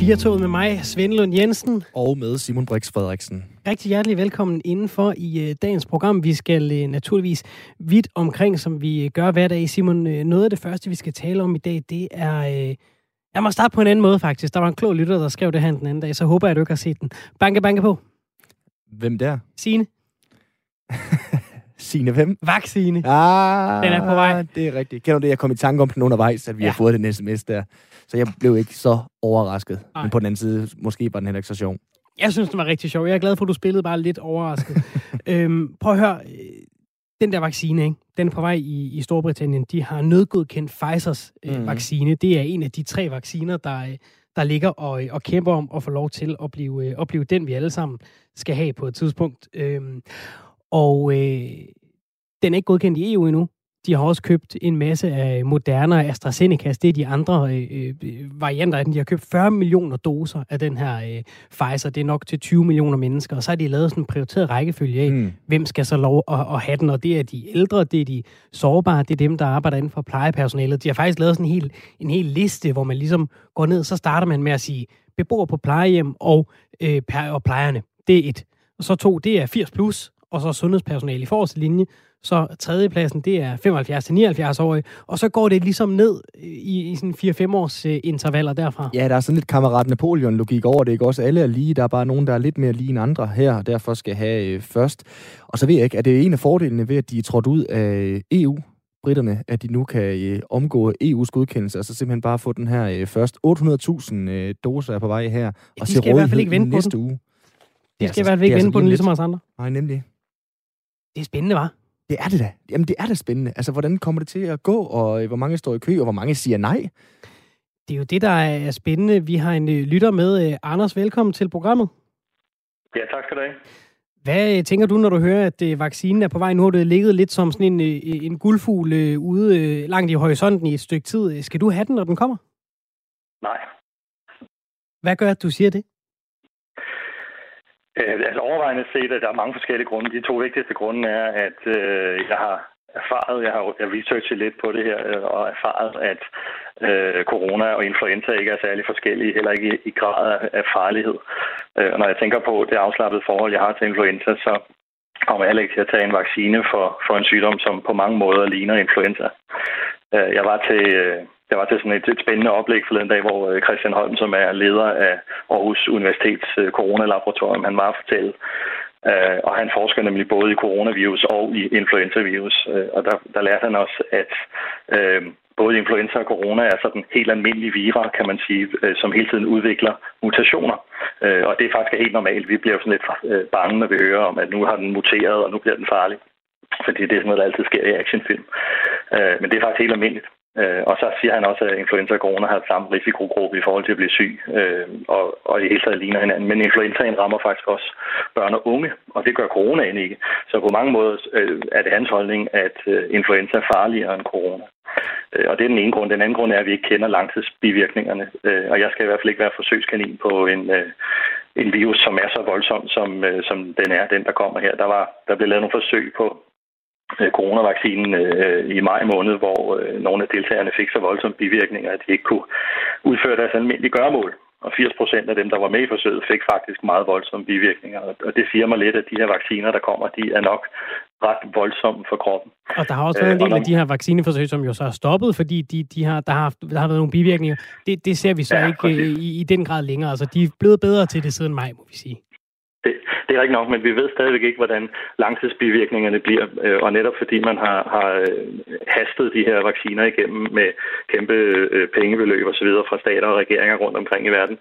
Firtoget med mig, Svend Lund Jensen. Og med Simon Brix Frederiksen. Rigtig hjertelig velkommen indenfor i uh, dagens program. Vi skal uh, naturligvis vidt omkring, som vi uh, gør hver dag. Simon, uh, noget af det første, vi skal tale om i dag, det er... Uh, jeg må starte på en anden måde, faktisk. Der var en klog lytter, der skrev det her den anden dag, så håber jeg, at du ikke har set den. Banke, banke på. Hvem der? Signe. Signe hvem? Vaccine. Ah, Den er på vej. Det er rigtigt. Kender du det, jeg kom i tanke om den undervejs, at vi Ja. har fået den sms der. Så jeg blev ikke så overrasket. Nej. Men på den anden side, måske var den heller ikke så sjov. Jeg synes, det var rigtig sjov. Jeg er glad for, at du spillede bare lidt overrasket. øhm, prøv at høre. øh, Den der vaccine, ikke? den er på vej i, i Storbritannien. De har nødgodkendt Pfizers øh, Mhm. vaccine. Det er en af de tre vacciner, der, øh, der ligger og, øh, og kæmper om at få lov til at blive, øh, at blive den, vi alle sammen skal have på et tidspunkt. Øhm, og øh, den er ikke godkendt i EU endnu. De har også købt en masse af Moderna og AstraZeneca. Det er de andre øh, øh, varianter af den. De har købt 40 millioner doser af den her øh, Pfizer. Det er nok til 20 millioner mennesker. Og så har de lavet sådan en prioriteret rækkefølge af, Mm. hvem skal så lov at, at have den. Og det er de ældre, det er de sårbare, det er dem, der arbejder inden for plejepersonalet. De har faktisk lavet sådan en hel, en hel liste, hvor man ligesom går ned, så starter man med at sige, beboere på plejehjem og, øh, og plejerne. Det er et. Og så to, det er 80 plus, og så sundhedspersonale i forreste linje. Så tredjepladsen, det er 75-79 årige. Og så går det ligesom ned i, i sådan 4-5 års øh, intervaller derfra. Ja, der er sådan lidt kammerat Napoleon-logik over det, ikke også? Alle er lige, der er bare nogen, der er lidt mere lige end andre her, og derfor skal have øh, først. Og så ved jeg ikke, er det en af fordelene ved, at de er trådt ud af EU, britterne, at de nu kan øh, omgå EU's godkendelse, og så simpelthen bare få den her øh, først. 800.000 øh, doser er på vej her, og de til skal i hvert fald ikke vente på næste den. uge. De Det skal i altså- hvert fald ikke det er vende altså på den, lige ligesom os andre. Nej, nemlig. Det er spændende, var. Det er det da. Jamen, det er da spændende. Altså, hvordan kommer det til at gå, og øh, hvor mange står i kø, og hvor mange siger nej? Det er jo det, der er spændende. Vi har en øh, lytter med. Øh, Anders, velkommen til programmet. Ja, tak skal du have. Hvad tænker du, når du hører, at vaccinen er på vej? Nu har det ligget lidt som sådan en, en guldfugl ude langt i horisonten i et stykke tid. Skal du have den, når den kommer? Nej. Hvad gør, at du siger det? Øh, altså overvejende set, at der er mange forskellige grunde. De to vigtigste grunde er, at øh, jeg har erfaret, jeg har, jeg researchet lidt på det her, øh, og erfaret, at øh, corona og influenza ikke er særlig forskellige, heller ikke i, i grad af, af farlighed. Øh, og når jeg tænker på det afslappede forhold, jeg har til influenza, så kommer jeg ikke til at tage en vaccine for, for en sygdom, som på mange måder ligner influenza. Øh, jeg var til... Øh, jeg var til sådan et, et spændende oplæg forleden dag, hvor øh, Christian Holm, som er leder af Aarhus Universitets øh, coronalaboratorium, han var at fortælle, øh, og han forsker nemlig både i coronavirus og i influenzavirus, øh, og der, der lærte han også, at øh, både influenza og corona er sådan helt almindelige virer, kan man sige, øh, som hele tiden udvikler mutationer. Øh, og det er faktisk helt normalt. Vi bliver jo sådan lidt øh, bange, når vi hører om, at nu har den muteret, og nu bliver den farlig. Fordi det er sådan noget, der altid sker i actionfilm. Øh, men det er faktisk helt almindeligt. Øh, og så siger han også, at influenza og corona har samme risikogruppe i forhold til at blive syg, øh, og, og i hele taget ligner hinanden. Men influenzaen rammer faktisk også børn og unge, og det gør coronaen ikke. Så på mange måder øh, er det hans holdning, at øh, influenza er farligere end corona. Øh, og det er den ene grund. Den anden grund er, at vi ikke kender langtidsbivirkningerne. Øh, og jeg skal i hvert fald ikke være forsøgskanin på en, øh, en virus, som er så voldsom, som, øh, som den er, den der kommer her. Der, var, der blev lavet nogle forsøg på coronavaccinen øh, i maj måned, hvor øh, nogle af deltagerne fik så voldsomme bivirkninger, at de ikke kunne udføre deres almindelige gørmål. Og 80 procent af dem, der var med i forsøget, fik faktisk meget voldsomme bivirkninger. Og- det siger mig lidt, at de her vacciner, der kommer, de er nok ret voldsomme for kroppen. Og der har også været en Øh, og del af de her vaccineforsøg, som jo så er stoppet, fordi de, de har, der, har, haft- der har været nogle bivirkninger. Det, det ser vi så Ja, ikke øh, i, i den grad længere. Altså, de er blevet bedre til det siden maj, må vi sige. Det, er rigtig nok, men vi ved stadigvæk ikke, hvordan langtidsbivirkningerne bliver. øh, Og netop fordi man har, har øh, hastet de her vacciner igennem med kæmpe øh, pengebeløb og så videre fra stater og regeringer rundt omkring i verden,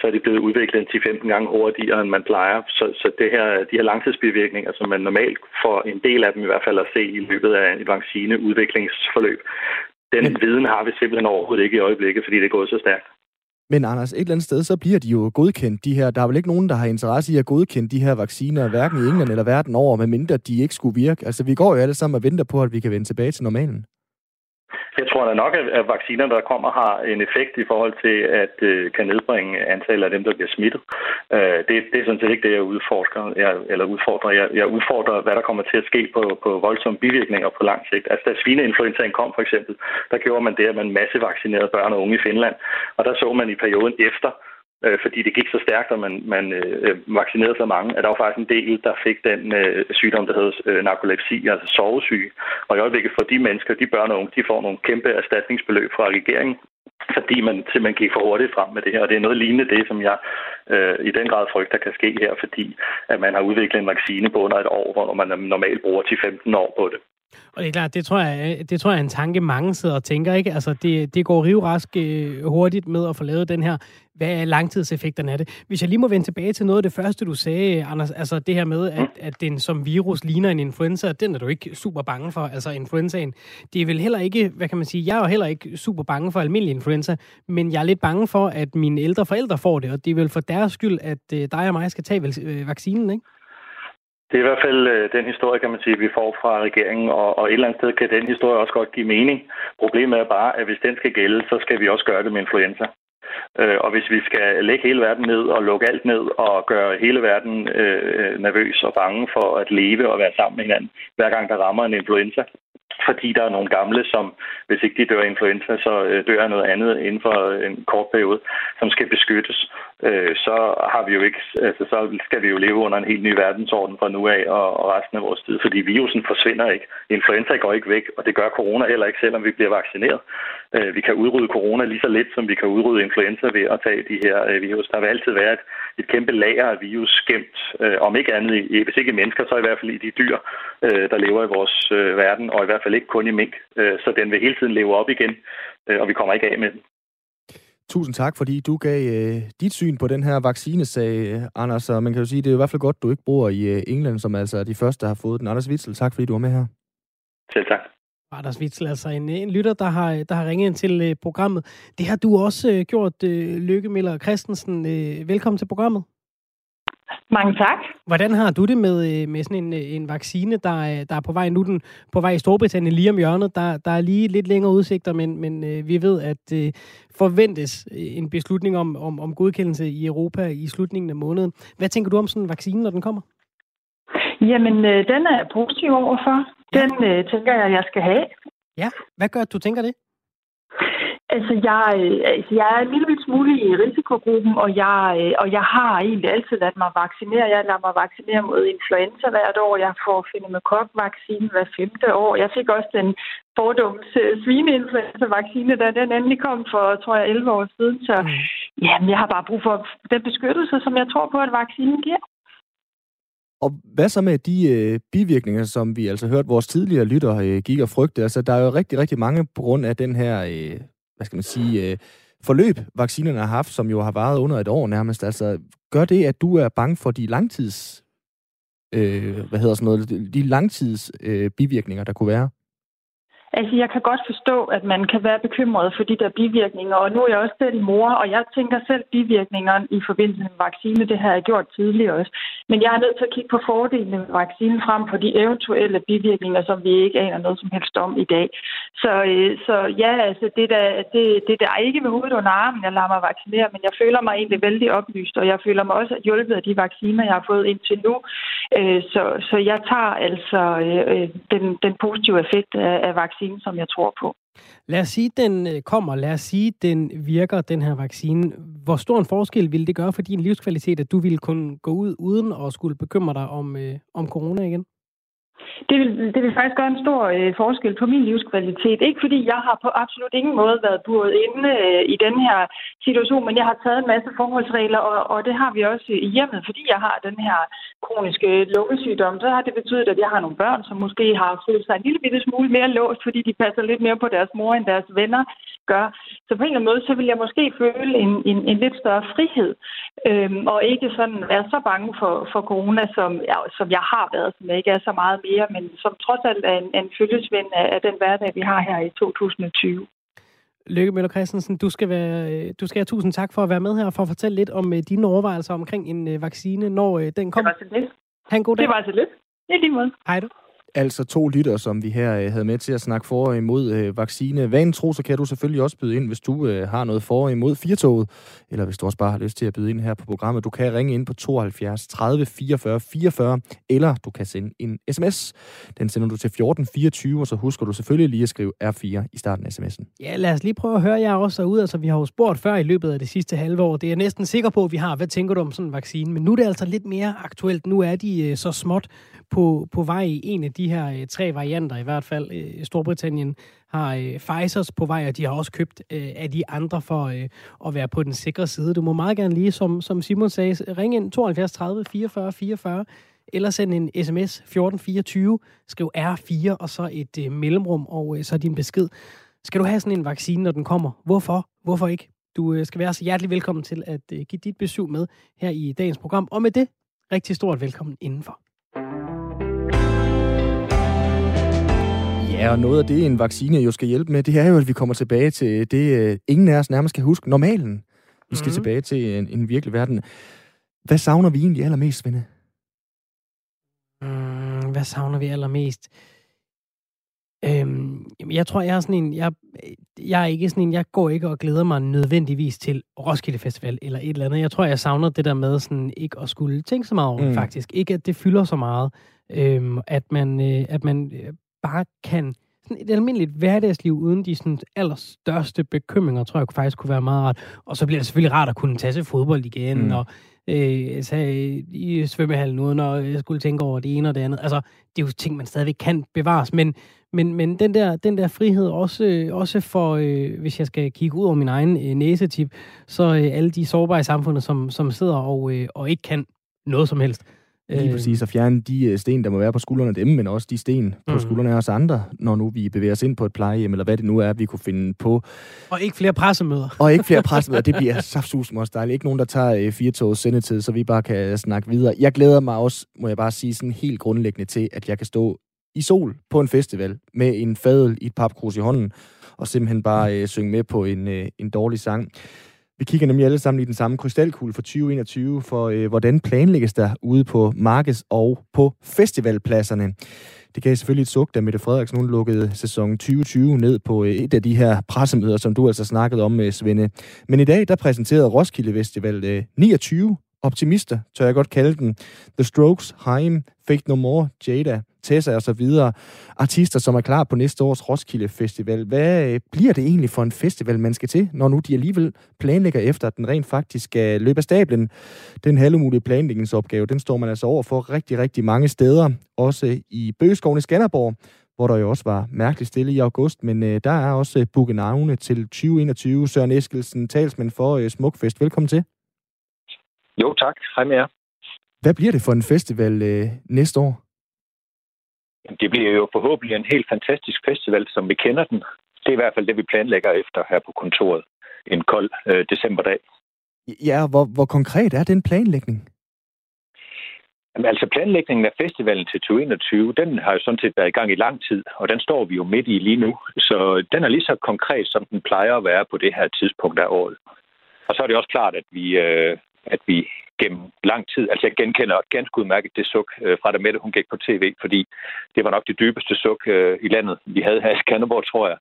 så er de blevet udviklet 10-15 gange hurtigere, end man plejer. Så, så det her, de her langtidsbivirkninger, som man normalt får en del af dem i hvert fald at se i løbet af et vaccineudviklingsforløb, den viden har vi simpelthen overhovedet ikke i øjeblikket, fordi det er gået så stærkt. Men Anders, et eller andet sted, så bliver de jo godkendt, de her. Der er vel ikke nogen, der har interesse i at godkende de her vacciner, hverken i England eller verden over, medmindre de ikke skulle virke. Altså, vi går jo alle sammen og venter på, at vi kan vende tilbage til normalen. Jeg tror da nok, at vaccinerne, vacciner, der kommer, har en effekt i forhold til at øh, kan nedbringe antallet af dem, der bliver smittet. Øh, det, det er sådan set ikke det, jeg udforsker, jeg, eller udfordrer. Jeg, jeg udfordrer, hvad der kommer til at ske på, på voldsomme bivirkninger på lang sigt. Altså, da svineinfluenzaen kom for eksempel, der gjorde man det, at man massevaccinerede børn og unge i Finland. Og der så man i perioden efter, øh, fordi det gik så stærkt, og man, man øh, vaccinerede så mange, at der var faktisk en del, der fik den øh, sygdom, der hedder øh, narkolepsi, altså sovesyge. Og i øjeblikket for de mennesker, de børn og unge, de får nogle kæmpe erstatningsbeløb fra regeringen, fordi man simpelthen gik for hurtigt frem med det her. Og det er noget lignende det, som jeg øh, i den grad frygter kan ske her, fordi at man har udviklet en vaccine på under et år, hvor man normalt bruger til 15 år på det. Og det er klart, det tror jeg, det tror jeg er en tanke, mange sidder og tænker, ikke? Altså, det, det går rivrask øh, hurtigt med at få lavet den her. Hvad er langtidseffekterne af det? Hvis jeg lige må vende tilbage til noget af det første, du sagde, Anders, altså det her med, at, at den som virus ligner en influenza, den er du ikke super bange for, altså influenzaen. Det er vel heller ikke, hvad kan man sige, jeg er jo heller ikke super bange for almindelig influenza, men jeg er lidt bange for, at mine ældre forældre får det, og det er vel for deres skyld, at øh, dig og mig skal tage øh, vaccinen, ikke? Det er i hvert fald øh, den historie, kan man sige, vi får fra regeringen, og, og et eller andet sted kan den historie også godt give mening. Problemet er bare, at hvis den skal gælde, så skal vi også gøre det med influenza. Øh, og hvis vi skal lægge hele verden ned og lukke alt ned og gøre hele verden øh, nervøs og bange for at leve og være sammen med hinanden, hver gang der rammer en influenza, fordi der er nogle gamle, som hvis ikke de dør af influenza, så øh, dør af noget andet inden for en kort periode, som skal beskyttes øh, så har vi jo ikke, altså, så skal vi jo leve under en helt ny verdensorden fra nu af og, og resten af vores tid, fordi virusen forsvinder ikke. Influenza går ikke væk, og det gør corona heller ikke, selvom vi bliver vaccineret. Øh, vi kan udrydde corona lige så let, som vi kan udrydde influenza ved at tage de her øh, virus. Der vil altid være et, et kæmpe lager af virus gemt, øh, om ikke andet, i, hvis ikke i mennesker, så i hvert fald i de dyr, øh, der lever i vores øh, verden, og i hvert fald ikke kun i mink. Øh, så den vil hele tiden leve op igen, øh, og vi kommer ikke af med den. Tusind tak, fordi du gav øh, dit syn på den her vaccinesag, Anders. Og man kan jo sige, det er i hvert fald godt, du ikke bor i øh, England, som altså er de første, der har fået den. Anders Witzel, tak fordi du var med her. Selv tak. Anders Witzel, altså en, en lytter, der har, der har ringet ind til øh, programmet. Det har du også øh, gjort, øh, Lykke Miller Christensen. Øh, velkommen til programmet. Mange tak. Hvordan har du det med, øh, med sådan en, øh, en vaccine, der, der er på vej nu? Den på vej i Storbritannien lige om hjørnet. Der, der er lige lidt længere udsigter, men, men øh, vi ved, at øh, forventes en beslutning om, om, om godkendelse i Europa i slutningen af måneden. Hvad tænker du om sådan en vaccine, når den kommer? Jamen, øh, den er jeg positiv overfor. Den ja. øh, tænker jeg, jeg skal have. Ja, hvad gør at du tænker det? Altså, jeg, øh, altså, jeg er en lille smule i risikogruppen, og jeg, øh, og jeg har egentlig altid ladet mig vaccinere. Jeg lader mig vaccinere mod influenza hvert år. Jeg får pneumokokvaccine hver femte år. Jeg fik også den fordums svineinfluenza-vaccine, da den endelig kom for, tror jeg, 11 år siden. Så mm. jamen, jeg har bare brug for den beskyttelse, som jeg tror på, at vaccinen giver. Og hvad så med de øh, bivirkninger, som vi altså hørte vores tidligere lytter øh, gik og frygte? Altså, der er jo rigtig, rigtig mange på grund af den her øh, hvad skal man sige, øh, forløb, vaccinerne har haft, som jo har varet under et år nærmest. Altså, gør det, at du er bange for de langtids, øh, hvad hedder sådan noget, de langtids øh, bivirkninger, der kunne være? Altså, jeg kan godt forstå, at man kan være bekymret for de der bivirkninger, og nu er jeg også selv mor, og jeg tænker selv bivirkningerne i forbindelse med vaccine. Det har jeg gjort tidligere også. Men jeg er nødt til at kigge på fordelene med vaccinen frem for de eventuelle bivirkninger, som vi ikke aner noget som helst om i dag. Så, øh, så ja, altså, det, der, det, det der er ikke ved hovedet under armen, jeg lader mig vaccinere, men jeg føler mig egentlig vældig oplyst, og jeg føler mig også hjulpet af de vacciner, jeg har fået indtil nu. Øh, så, så jeg tager altså øh, øh den, den positive effekt af, af vaccinen, som jeg tror på. Lad os sige, den øh, kommer. Lad os sige, den virker, den her vaccine. Hvor stor en forskel vil det gøre for din livskvalitet, at du ville kunne gå ud uden at skulle bekymre dig om, øh, om corona igen? Det vil, det vil faktisk gøre en stor øh, forskel på min livskvalitet. Ikke fordi jeg har på absolut ingen måde været buret inde øh, i den her situation, men jeg har taget en masse forholdsregler, og, og det har vi også i hjemmet, fordi jeg har den her kroniske lukkesygdom. Så har det betydet, at jeg har nogle børn, som måske har følt sig en lille bitte smule mere låst, fordi de passer lidt mere på deres mor end deres venner gør. Så på en eller anden måde, så vil jeg måske føle en, en, en lidt større frihed, øhm, og ikke sådan være så bange for, for corona, som, ja, som jeg har været, som jeg ikke er så meget mere, men som trods alt er en, en følgesvend af, af den hverdag, vi har her i 2020. Lykke Møller Christensen, du skal, være, du skal have tusind tak for at være med her og for at fortælle lidt om uh, dine overvejelser omkring en uh, vaccine, når den kommer. Det var så lidt. Ha' en god dag. Det var så lidt. I lige måde. Hej du. Altså to lytter, som vi her øh, havde med til at snakke for og imod øh, vaccine. Vanen tro, så kan du selvfølgelig også byde ind, hvis du øh, har noget for og imod firtoget, eller hvis du også bare har lyst til at byde ind her på programmet. Du kan ringe ind på 72 30 44 44, eller du kan sende en sms. Den sender du til 1424, og så husker du selvfølgelig lige at skrive R4 i starten af sms'en. Ja, lad os lige prøve at høre jer også ud. Altså, vi har jo spurgt før i løbet af det sidste halve år. Det er jeg næsten sikker på, at vi har. Hvad tænker du om sådan en vaccine? Men nu er det altså lidt mere aktuelt. Nu er de øh, så småt på, på vej i en af de her øh, tre varianter, i hvert fald. Øh, Storbritannien har øh, Pfizer's på vej, og de har også købt øh, af de andre for øh, at være på den sikre side. Du må meget gerne lige, som, som Simon sagde, ringe ind 72 30 44 44, eller send en sms 1424, skriv R4 og så et øh, mellemrum, og øh, så din besked. Skal du have sådan en vaccine, når den kommer? Hvorfor? Hvorfor ikke? Du øh, skal være så hjertelig velkommen til at øh, give dit besøg med her i dagens program. Og med det, rigtig stort velkommen indenfor. Ja, og noget af det, en vaccine jo skal hjælpe med, det er jo, at vi kommer tilbage til det, øh, ingen af os nærmest kan huske, normalen. Vi skal mm. tilbage til en, en virkelig verden. Hvad savner vi egentlig allermest, Svende? Mm, hvad savner vi allermest? Øhm, jeg tror, jeg er sådan en, jeg, jeg er ikke sådan en, jeg går ikke og glæder mig nødvendigvis til Roskilde Festival eller et eller andet. Jeg tror, jeg savner det der med sådan ikke at skulle tænke så meget over mm. faktisk. Ikke at det fylder så meget. Øhm, at man, øh, at man øh, bare kan sådan et almindeligt hverdagsliv uden de sådan allerstørste bekymringer, tror jeg faktisk kunne være meget rart. Og så bliver det selvfølgelig rart at kunne tage til fodbold igen, mm. og øh, tage i svømmehallen uden at jeg skulle tænke over det ene og det andet. Altså, det er jo ting, man stadigvæk kan bevares, men, men, men den, der, den der frihed også, også for, øh, hvis jeg skal kigge ud over min egen øh, næsetip, så øh, alle de sårbare i samfundet, som, som sidder og, øh, og ikke kan noget som helst, Lige øh. præcis, at fjerne de øh, sten, der må være på skuldrene af dem, men også de sten på mm. skuldrene af os andre, når nu vi bevæger os ind på et plejehjem, eller hvad det nu er, vi kunne finde på. Og ikke flere pressemøder. Og ikke flere pressemøder, det bliver saftsus også dejligt. Ikke nogen, der tager øh, fire tog sendetid, så vi bare kan snakke videre. Jeg glæder mig også, må jeg bare sige, sådan helt grundlæggende til, at jeg kan stå i sol på en festival med en fadel i et papkrus i hånden, og simpelthen bare øh, synge med på en, øh, en dårlig sang. Vi kigger nemlig alle sammen i den samme krystalkugle for 2021, for øh, hvordan planlægges der ude på markeds- og på festivalpladserne. Det gav selvfølgelig et suk, da Mette Frederiksen hun lukkede sæson 2020 ned på øh, et af de her pressemøder, som du altså snakkede om, øh, Svende. Men i dag, der præsenterede Roskilde Festival øh, 29 optimister, tør jeg godt kalde den. The Strokes, Haim, Fake No More, Jada, Tessa og så videre. Artister, som er klar på næste års Roskilde Festival. Hvad øh, bliver det egentlig for en festival, man skal til, når nu de alligevel planlægger efter, at den rent faktisk øh, skal løbe af stablen? Den halvmulige planlægningsopgave, den står man altså over for rigtig, rigtig mange steder. Også i Bøgeskoven i Skanderborg, hvor der jo også var mærkeligt stille i august, men øh, der er også booket navne til 2021. Søren Eskelsen, talsmand for øh, Smukfest. Velkommen til. Jo, tak. Hej med jer. Hvad bliver det for en festival øh, næste år? Det bliver jo forhåbentlig en helt fantastisk festival, som vi kender den. Det er i hvert fald det, vi planlægger efter her på kontoret en kold øh, decemberdag. Ja, hvor, hvor konkret er den planlægning? Jamen, altså planlægningen af festivalen til 2021, den har jo sådan set været i gang i lang tid, og den står vi jo midt i lige nu. Så den er lige så konkret, som den plejer at være på det her tidspunkt af året. Og så er det også klart, at vi, øh, at vi gennem lang tid, altså jeg genkender ganske udmærket det suk øh, fra da Mette, hun gik på tv, fordi det var nok det dybeste suk øh, i landet, vi havde her i Skanderborg, tror jeg.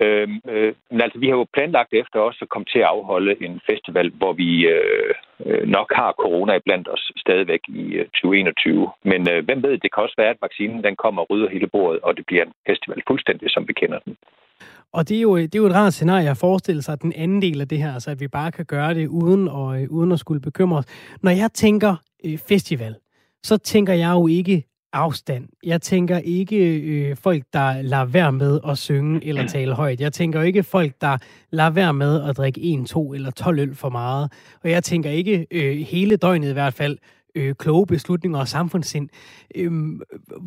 Øhm, øh, men altså, vi har jo planlagt efter også at komme til at afholde en festival, hvor vi øh, øh nok har corona blandt os stadigvæk i øh, 2021. Men øh, hvem ved, det kan også være, at vaccinen den kommer og rydder hele bordet, og det bliver en festival fuldstændig, som vi kender den. Og det er, jo, det er jo et rart scenarie at forestille sig, at den anden del af det her, altså at vi bare kan gøre det uden, og, øh, uden at skulle bekymre os. Når jeg tænker øh, festival, så tænker jeg jo ikke afstand. Jeg tænker ikke øh, folk, der lader være med at synge eller tale højt. Jeg tænker ikke folk, der lader være med at drikke 1, 2 eller 12 øl for meget. Og jeg tænker ikke øh, hele døgnet i hvert fald øh, kloge beslutninger og samfundssind. Øh,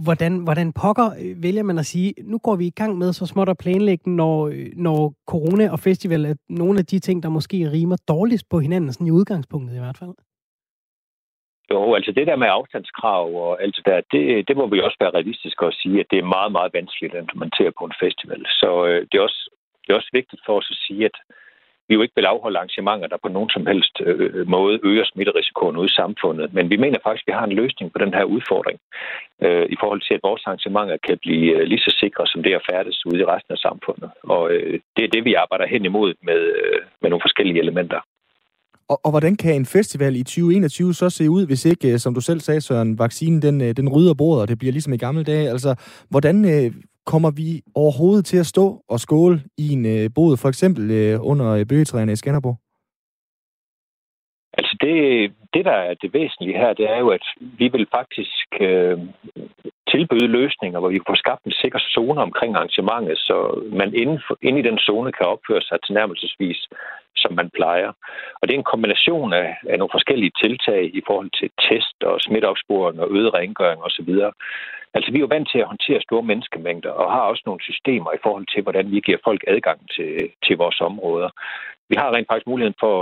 hvordan, hvordan pokker øh, vælger man at sige, nu går vi i gang med så småt at planlægge, når, øh, når corona og festival er nogle af de ting, der måske rimer dårligst på hinanden, sådan i udgangspunktet i hvert fald? Jo, altså det der med afstandskrav og alt det der, det, det må vi også være realistiske og sige, at det er meget, meget vanskeligt at implementere på en festival. Så øh, det, er også, det er også vigtigt for os at sige, at vi jo ikke vil afholde arrangementer, der på nogen som helst øh, måde øger smitterisikoen ude i samfundet. Men vi mener faktisk, at vi har en løsning på den her udfordring øh, i forhold til, at vores arrangementer kan blive øh, lige så sikre, som det er færdes ude i resten af samfundet. Og øh, det er det, vi arbejder hen imod med, øh, med nogle forskellige elementer. Og, og hvordan kan en festival i 2021 så se ud, hvis ikke, øh, som du selv sagde, Søren, vaccinen den, øh, den rydder bordet, og det bliver ligesom i gamle dage? Altså, hvordan øh, kommer vi overhovedet til at stå og skåle i en øh, bod, for eksempel øh, under øh, bøgetræerne i Skanderborg? Altså det, det, der er det væsentlige her, det er jo, at vi vil faktisk øh, tilbyde løsninger, hvor vi kan få skabt en sikker zone omkring arrangementet, så man inden, for, inden i den zone kan opføre sig tilnærmelsesvis, som man plejer. Og det er en kombination af, af nogle forskellige tiltag i forhold til test og smitteopsporing og øget rengøring osv. Altså, vi er jo vant til at håndtere store menneskemængder, og har også nogle systemer i forhold til, hvordan vi giver folk adgang til, til vores områder. Vi har rent faktisk muligheden for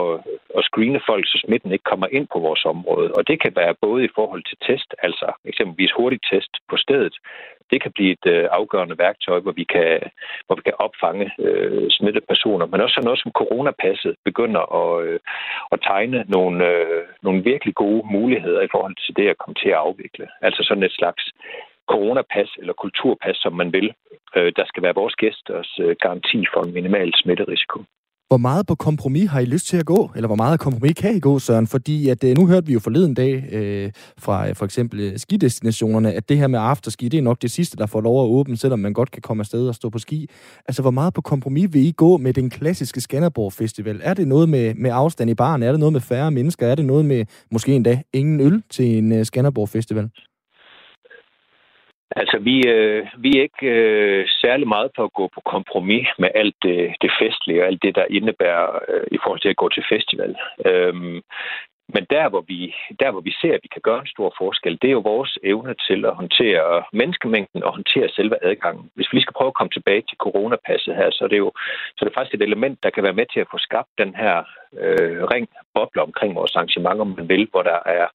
at screene folk, så smitten ikke kommer ind på vores område. Og det kan være både i forhold til test, altså eksempelvis hurtig test på stedet. Det kan blive et øh, afgørende værktøj, hvor vi kan, hvor vi kan opfange øh, smittede personer. Men også sådan noget som coronapasset begynder at, øh, at tegne nogle, øh, nogle virkelig gode muligheder i forhold til det at komme til at afvikle. Altså sådan et slags coronapas eller kulturpas, som man vil. Øh, der skal være vores gæsters øh, garanti for en minimal smitterisiko. Hvor meget på kompromis har I lyst til at gå? Eller hvor meget kompromis kan I gå, Søren? Fordi at, øh, nu hørte vi jo forleden dag øh, fra øh, for eksempel øh, skidestinationerne, at det her med afterski, det er nok det sidste, der får lov at åbne, selvom man godt kan komme afsted og stå på ski. Altså, hvor meget på kompromis vil I gå med den klassiske Skanderborg Festival? Er det noget med, med afstand i baren? Er det noget med færre mennesker? Er det noget med måske endda ingen øl til en uh, Skanderborg Festival? Altså, vi, øh, vi er ikke øh, særlig meget på at gå på kompromis med alt det, det festlige og alt det, der indebærer øh, i forhold til at gå til festival. Øhm, men der hvor, vi, der, hvor vi ser, at vi kan gøre en stor forskel, det er jo vores evne til at håndtere menneskemængden og håndtere selve adgangen. Hvis vi lige skal prøve at komme tilbage til coronapasset her, så er det jo så er det faktisk et element, der kan være med til at få skabt den her øh, ring boble omkring vores arrangement, om man vil, hvor der er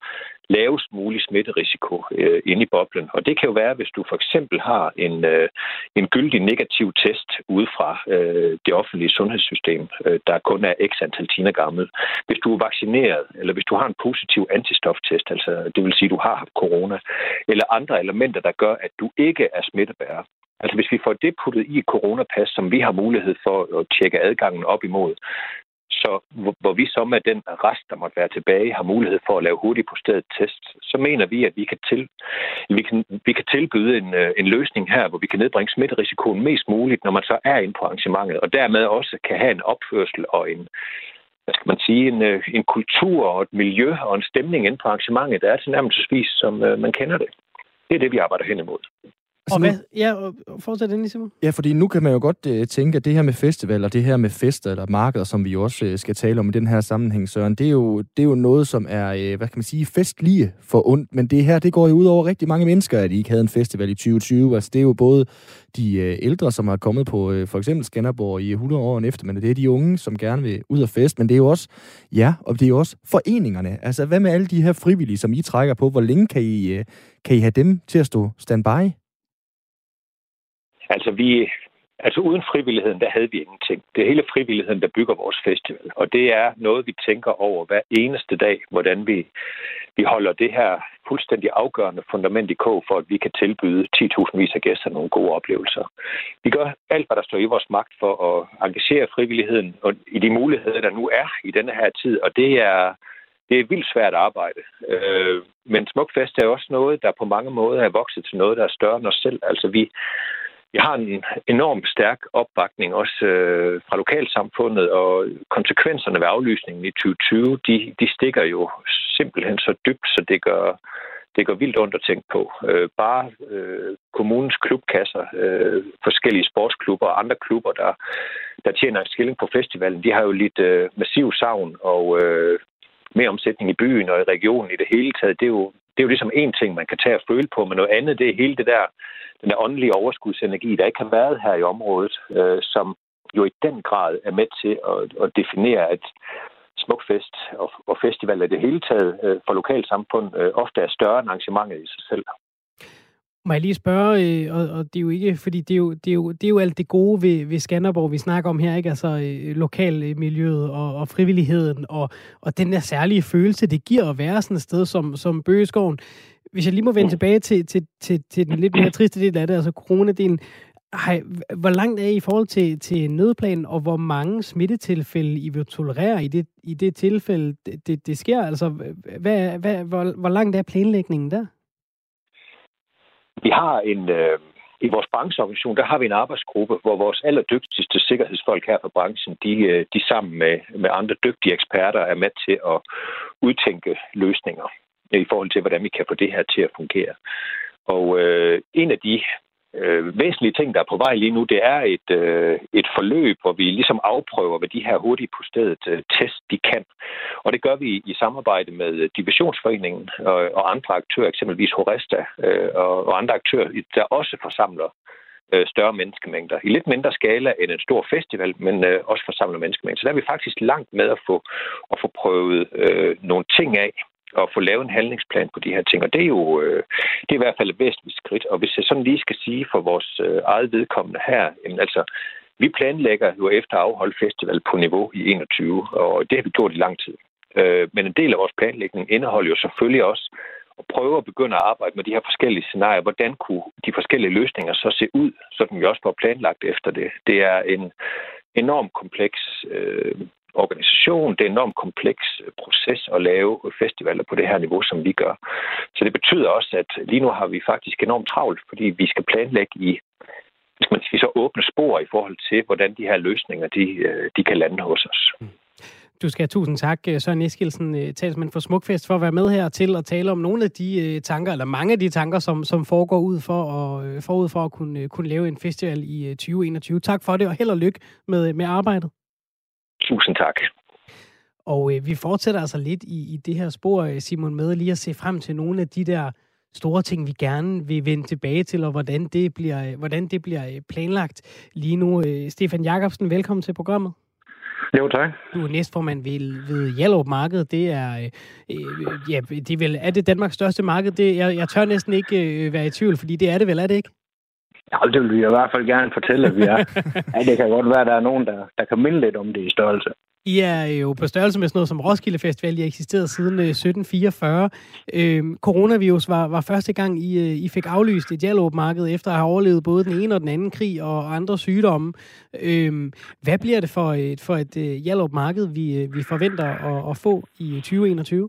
lavest mulig smitterisiko øh, inde i boblen. Og det kan jo være, hvis du for eksempel har en, øh, en gyldig negativ test ude fra øh, det offentlige sundhedssystem, øh, der kun er x antal timer gammel. Hvis du er vaccineret, eller hvis du har en positiv antistoftest, altså det vil sige, at du har haft corona, eller andre elementer, der gør, at du ikke er smittebærer, Altså hvis vi får det puttet i et coronapas, som vi har mulighed for at tjekke adgangen op imod, så hvor, hvor vi så med den rest, der måtte være tilbage, har mulighed for at lave hurtigt på stedet test, så mener vi, at vi kan, til, vi kan, vi kan tilbyde en, øh, en løsning her, hvor vi kan nedbringe smitterisikoen mest muligt, når man så er inde på arrangementet, og dermed også kan have en opførsel og en, hvad skal man sige, en, øh, en kultur og et miljø og en stemning inde på arrangementet, der er til nærmest som øh, man kender det. Det er det, vi arbejder hen imod. Altså og hvad? Ja, fortsæt endelig, Simon. Ja, fordi nu kan man jo godt uh, tænke, at det her med festivaler, det her med fester eller markeder, som vi jo også uh, skal tale om i den her sammenhæng, Søren, det er jo, det er jo noget, som er, uh, hvad kan man sige, festlige for ondt, men det her, det går jo ud over rigtig mange mennesker, at I ikke havde en festival i 2020. Altså, det er jo både de uh, ældre, som har kommet på uh, for eksempel Skanderborg i 100 år efter, men det er de unge, som gerne vil ud og fest, men det er jo også, ja, og det er jo også foreningerne. Altså, hvad med alle de her frivillige, som I trækker på? Hvor længe kan I, uh, kan I have dem til at stå standby? Altså, vi, altså uden frivilligheden, der havde vi ingenting. Det er hele frivilligheden, der bygger vores festival. Og det er noget, vi tænker over hver eneste dag, hvordan vi, vi holder det her fuldstændig afgørende fundament i kog, for at vi kan tilbyde 10.000 vis af gæster nogle gode oplevelser. Vi gør alt, hvad der står i vores magt for at engagere frivilligheden og i de muligheder, der nu er i denne her tid. Og det er, det er vildt svært arbejde. Øh, men Smukfest er også noget, der på mange måder er vokset til noget, der er større end os selv. Altså vi, vi har en enormt stærk opbakning også øh, fra lokalsamfundet, og konsekvenserne ved aflysningen i 2020, de, de stikker jo simpelthen så dybt, så det gør, det gør vildt ondt at tænke på. Øh, bare øh, kommunens klubkasser, øh, forskellige sportsklubber og andre klubber, der, der tjener en skilling på festivalen, de har jo lidt øh, massiv savn og øh, mere omsætning i byen og i regionen i det hele taget. Det er jo, det er jo ligesom en ting, man kan tage og føle på, men noget andet, det er hele det der den der åndelige overskudsenergi, der ikke har været her i området, øh, som jo i den grad er med til at, at definere, at smukfest og, og festival i det hele taget øh, for lokalsamfund øh, ofte er større end arrangementet i sig selv. Må jeg lige spørge, øh, og, og det er jo ikke, fordi det er jo, det er jo, det er jo alt det gode ved, ved Skanderborg, vi snakker om her, ikke? Altså øh, lokalmiljøet og, og frivilligheden, og, og den der særlige følelse, det giver at være sådan et sted som, som Bøgeskoven. Hvis jeg lige må vende tilbage til, til, til, til den lidt mere triste del af det, altså coronadelen, hej, hvor langt er I i forhold til, til nødplanen, og hvor mange smittetilfælde I vil tolerere i det, i det tilfælde, det, det, det sker? Altså, hvad, hvad, hvor, hvor langt er planlægningen der? Vi har en... Øh i vores brancheorganisation, der har vi en arbejdsgruppe, hvor vores allerdygtigste sikkerhedsfolk her fra branchen, de, øh, de sammen med, med andre dygtige eksperter er med til at udtænke løsninger i forhold til, hvordan vi kan få det her til at fungere. Og øh, en af de øh, væsentlige ting, der er på vej lige nu, det er et, øh, et forløb, hvor vi ligesom afprøver, hvad de her hurtigt på stedet øh, test, de kan. Og det gør vi i samarbejde med øh, Divisionsforeningen og, og andre aktører, eksempelvis Horesta øh, og, og andre aktører, der også forsamler øh, større menneskemængder. I lidt mindre skala end en stor festival, men øh, også forsamler menneskemængder. Så der er vi faktisk langt med at få, at få prøvet øh, nogle ting af, at få lavet en handlingsplan på de her ting. Og det er jo øh, det er i hvert fald et væsentligt skridt. Og hvis jeg sådan lige skal sige for vores øh, eget vedkommende her, jamen altså, vi planlægger jo efter at afholde festival på niveau i 21, og det har vi gjort i lang tid. Øh, men en del af vores planlægning indeholder jo selvfølgelig også at prøve at begynde at arbejde med de her forskellige scenarier. Hvordan kunne de forskellige løsninger så se ud, så den vi også får planlagt efter det? Det er en enormt kompleks øh, organisation. Det er en enormt kompleks øh, proces at lave festivaler på det her niveau, som vi gør. Så det betyder også, at lige nu har vi faktisk enormt travlt, fordi vi skal planlægge i hvis man siger, så åbne spor i forhold til, hvordan de her løsninger de, øh, de kan lande hos os. Mm. Du skal have tusind tak, øh, Søren Eskilsen, talsmand for Smukfest, for at være med her til at tale om nogle af de tanker, eller mange af de tanker, som, som foregår ud for, og, forud for at kunne, kunne lave en festival i 2021. Tak for det, og held og lykke med, med arbejdet. Tusind tak. Og øh, vi fortsætter altså lidt i, i det her spor, øh, Simon, med lige at se frem til nogle af de der store ting, vi gerne vil vende tilbage til, og hvordan det bliver, øh, hvordan det bliver øh, planlagt lige nu. Stefan Jakobsen, velkommen til programmet. Jo, tak. Du er næstformand ved, ved Hjallup Marked. Det er, øh, ja, det er, vel, er det Danmarks største marked? Det, jeg, jeg tør næsten ikke øh, være i tvivl, fordi det er det vel, er det ikke? Ja, det vil vi i hvert fald gerne fortælle, at vi er. ja, det kan godt være, at der er nogen, der, der kan minde lidt om det i størrelse. I er jo på størrelse med sådan noget som Roskilde Festival. I har eksisteret siden 1744. Øh, coronavirus var, var første gang, I, øh, I fik aflyst et Hjallerup-marked, efter at have overlevet både den ene og den anden krig og andre sygdomme. Øh, hvad bliver det for et, for et uh, Hjallerup-marked, vi, vi forventer at, at få i 2021?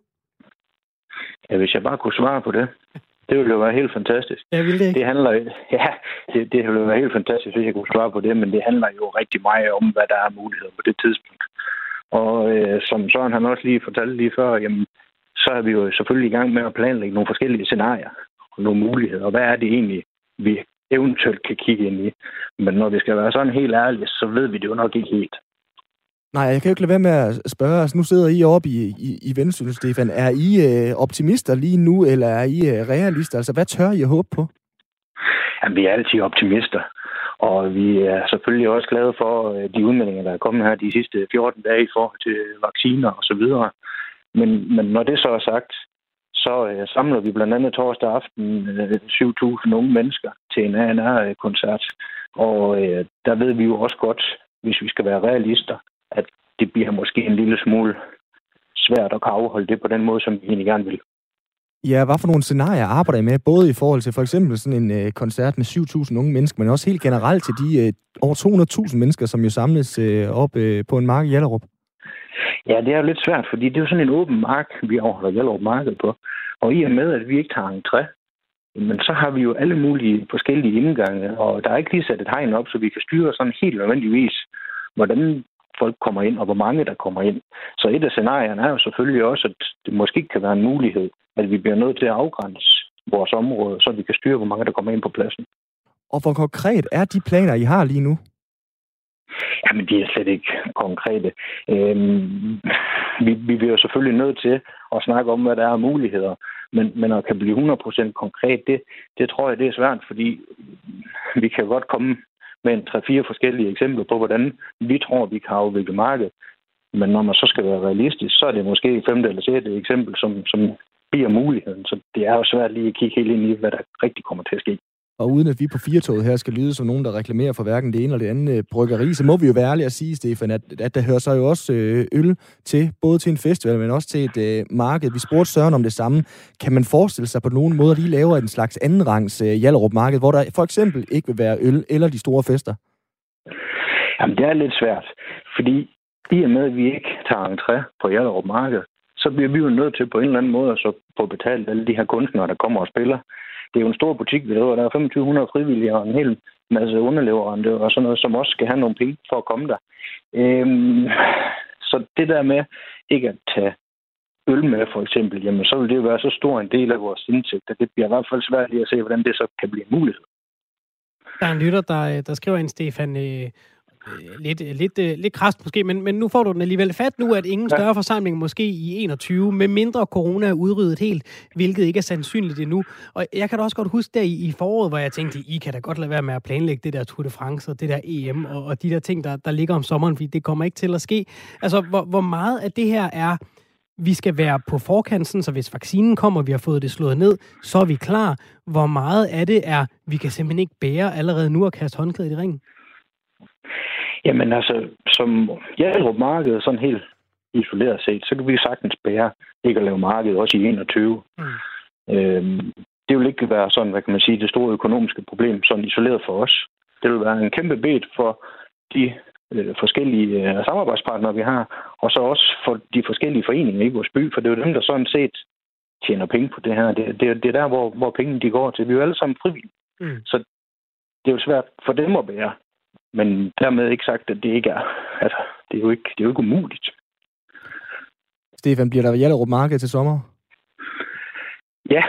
Ja, hvis jeg bare kunne svare på det. Det ville jo være helt fantastisk. Ja, vil det ikke? Det handler, ja, det, det ville være helt fantastisk, hvis jeg kunne svare på det, men det handler jo rigtig meget om, hvad der er muligheder på det tidspunkt. Og øh, som Søren han også lige fortalte lige før, jamen, så er vi jo selvfølgelig i gang med at planlægge nogle forskellige scenarier og nogle muligheder. Og hvad er det egentlig, vi eventuelt kan kigge ind i? Men når vi skal være sådan helt ærlige, så ved vi det jo nok ikke helt. Nej, jeg kan jo ikke lade være med at spørge. Altså, nu sidder I oppe i, i, i Vendsyssel, Stefan. Er I øh, optimister lige nu, eller er I øh, realister? Altså, hvad tør I at håbe på? Jamen, vi er altid optimister. Og vi er selvfølgelig også glade for øh, de udmeldinger, der er kommet her de sidste 14 dage i forhold til vacciner og så videre. Men, men når det så er sagt, så øh, samler vi blandt andet torsdag aften øh, 7.000 unge mennesker til en ANR-koncert. Og øh, der ved vi jo også godt, hvis vi skal være realister, at det bliver måske en lille smule svært at kan afholde det på den måde, som vi egentlig gerne vil. Ja, hvad for nogle scenarier arbejder I med, både i forhold til for eksempel sådan en øh, koncert med 7.000 unge mennesker, men også helt generelt til de øh, over 200.000 mennesker, som jo samles øh, op øh, på en mark i Hjallerup? Ja, det er jo lidt svært, fordi det er jo sådan en åben mark, vi overholder Hjallerup Marked på. Og i og med, at vi ikke tager entré, men så har vi jo alle mulige forskellige indgange, og der er ikke lige sat et hegn op, så vi kan styre sådan helt nødvendigvis, hvordan folk kommer ind, og hvor mange der kommer ind. Så et af scenarierne er jo selvfølgelig også, at det måske kan være en mulighed, at vi bliver nødt til at afgrænse vores område, så vi kan styre, hvor mange der kommer ind på pladsen. Og hvor konkret er de planer, I har lige nu? Jamen, de er slet ikke konkrete. Øhm, vi, vi bliver jo selvfølgelig nødt til at snakke om, hvad der er af muligheder. Men, men at kan blive 100% konkret, det, det tror jeg, det er svært, fordi vi kan godt komme med en tre-fire forskellige eksempler på, hvordan vi tror, vi kan afvikle markedet. Men når man så skal være realistisk, så er det måske femte eller sjette eksempel, som, som bliver muligheden. Så det er jo svært lige at kigge helt ind i, hvad der rigtig kommer til at ske. Og uden at vi på firetoget her skal lyde som nogen, der reklamerer for hverken det ene eller det andet øh, bryggeri, så må vi jo være ærlige at sige, Stefan, at, at der hører sig jo også øh, øl til, både til en festival, men også til et øh, marked. Vi spurgte Søren om det samme. Kan man forestille sig på nogen måde, at lige laver en slags andenrangs øh, Jallerup marked, hvor der for eksempel ikke vil være øl eller de store fester? Jamen, det er lidt svært, fordi i og med, at vi ikke tager entré på Jallerup marked, så bliver vi jo nødt til på en eller anden måde at så få betalt alle de her kunstnere, der kommer og spiller det er jo en stor butik, vi driver. Der er 2500 frivillige og en hel masse underleverandører og sådan noget, som også skal have nogle penge for at komme der. Øhm, så det der med ikke at tage øl med, for eksempel, jamen så vil det jo være så stor en del af vores indtægt, at det bliver i hvert fald svært lige at se, hvordan det så kan blive en mulighed. Der er en lytter, der, øh, der skriver en, Stefan, Øh, lidt, øh, lidt, øh, lidt krast måske, men, men nu får du den alligevel fat nu, at ingen større forsamling måske i 21, med mindre corona er udryddet helt, hvilket ikke er sandsynligt endnu. Og jeg kan da også godt huske der i, i foråret, hvor jeg tænkte, I kan da godt lade være med at planlægge det der Tour de France og det der EM og, og de der ting, der, der ligger om sommeren, fordi det kommer ikke til at ske. Altså, hvor, hvor meget af det her er vi skal være på forkanten, så hvis vaccinen kommer, vi har fået det slået ned, så er vi klar. Hvor meget af det er, vi kan simpelthen ikke bære allerede nu at kaste håndklædet i ringen? Jamen altså, som Hjallerup Marked sådan helt isoleret set, så kan vi sagtens bære ikke at lave marked også i 21. Mm. Øhm, det vil ikke være sådan, hvad kan man sige, det store økonomiske problem, sådan isoleret for os. Det vil være en kæmpe bed for de øh, forskellige øh, samarbejdspartnere, vi har, og så også for de forskellige foreninger i vores by, for det er jo dem, der sådan set tjener penge på det her. Det, det, det er der, hvor, hvor pengene de går til. Vi er jo alle sammen frivillige. Mm. Så det er jo svært for dem at bære. Men dermed ikke sagt, at det ikke er. Altså, det er jo ikke, det er jo ikke umuligt. Stefan, bliver der Hjallerup Marked til sommer? Ja,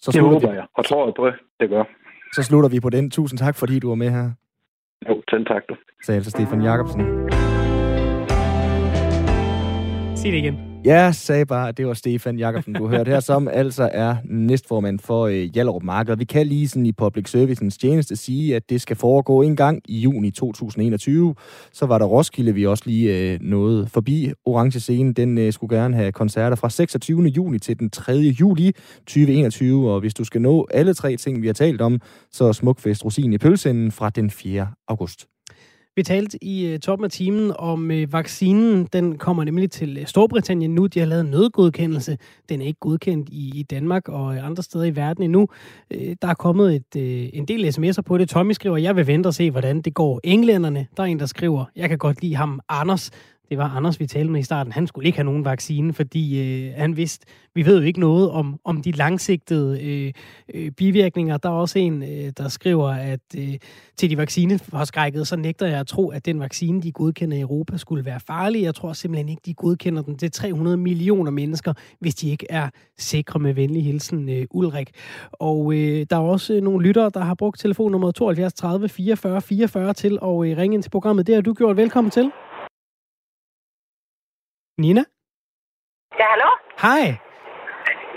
så det håber vi. jeg, og tror jeg på, det gør. Så slutter vi på den. Tusind tak, fordi du var med her. Jo, selv tak du. Sagde altså Stefan Jacobsen. Sig det igen. Jeg sagde bare, at det var Stefan Jakobsen, du hørte her, som altså er næstformand for øh, Hjallerup Marked. Vi kan lige sådan i Public Services tjeneste sige, at det skal foregå en gang i juni 2021. Så var der Roskilde, vi også lige øh, nåede forbi. Orange Scene, den øh, skulle gerne have koncerter fra 26. juni til den 3. juli 2021. Og hvis du skal nå alle tre ting, vi har talt om, så Smukfest Rosin i pølsen fra den 4. august. Vi talte i øh, toppen af timen om øh, vaccinen. Den kommer nemlig til øh, Storbritannien nu. De har lavet en nødgodkendelse. Den er ikke godkendt i, i Danmark og andre steder i verden endnu. Der er kommet et, en del sms'er på det. Tommy skriver, jeg vil vente og se, hvordan det går. Englænderne, der er en, der skriver, jeg kan godt lide ham, Anders. Det var Anders, vi talte med i starten. Han skulle ikke have nogen vaccine, fordi øh, han vidste, vi ved jo ikke noget om, om de langsigtede øh, øh, bivirkninger. Der er også en, øh, der skriver, at øh, til de vaccineforskrækkede, så nægter jeg at tro, at den vaccine, de godkender i Europa, skulle være farlig. Jeg tror simpelthen ikke, de godkender den til 300 millioner mennesker, hvis de ikke er sikre med venlig hilsen, øh, Ulrik. Og øh, der er også øh, nogle lyttere, der har brugt telefonnummer 72 30 44 44 til at øh, ringe ind til programmet. Det har du gjort. Velkommen til. Nina? Ja, hallo? Hej.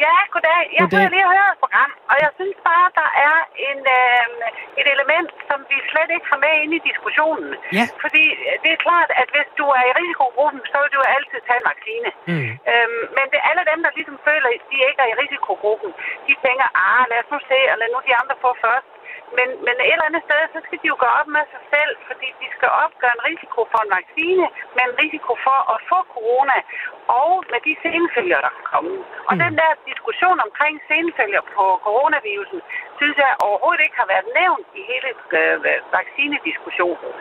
Ja, goddag. Jeg goddag. sidder lige og hører et program, og jeg synes bare, der er en, øh, et element, som vi slet ikke har med ind i diskussionen. Ja. Fordi det er klart, at hvis du er i risikogruppen, så vil du altid tage en vaccine. Mm. Øhm, men det er alle dem, der ligesom føler, at de ikke er i risikogruppen, de tænker, ah, lad os nu se, og lad nu de andre få først. Men, men et eller andet sted, så skal de jo gå op med sig selv, fordi de skal opgøre en risiko for en vaccine, men en risiko for at få corona, og med de senfølger, der kan komme. Og mm. den der diskussion omkring senfølger på coronavirusen, synes jeg overhovedet ikke har været nævnt i hele øh, vaccinediskussionen.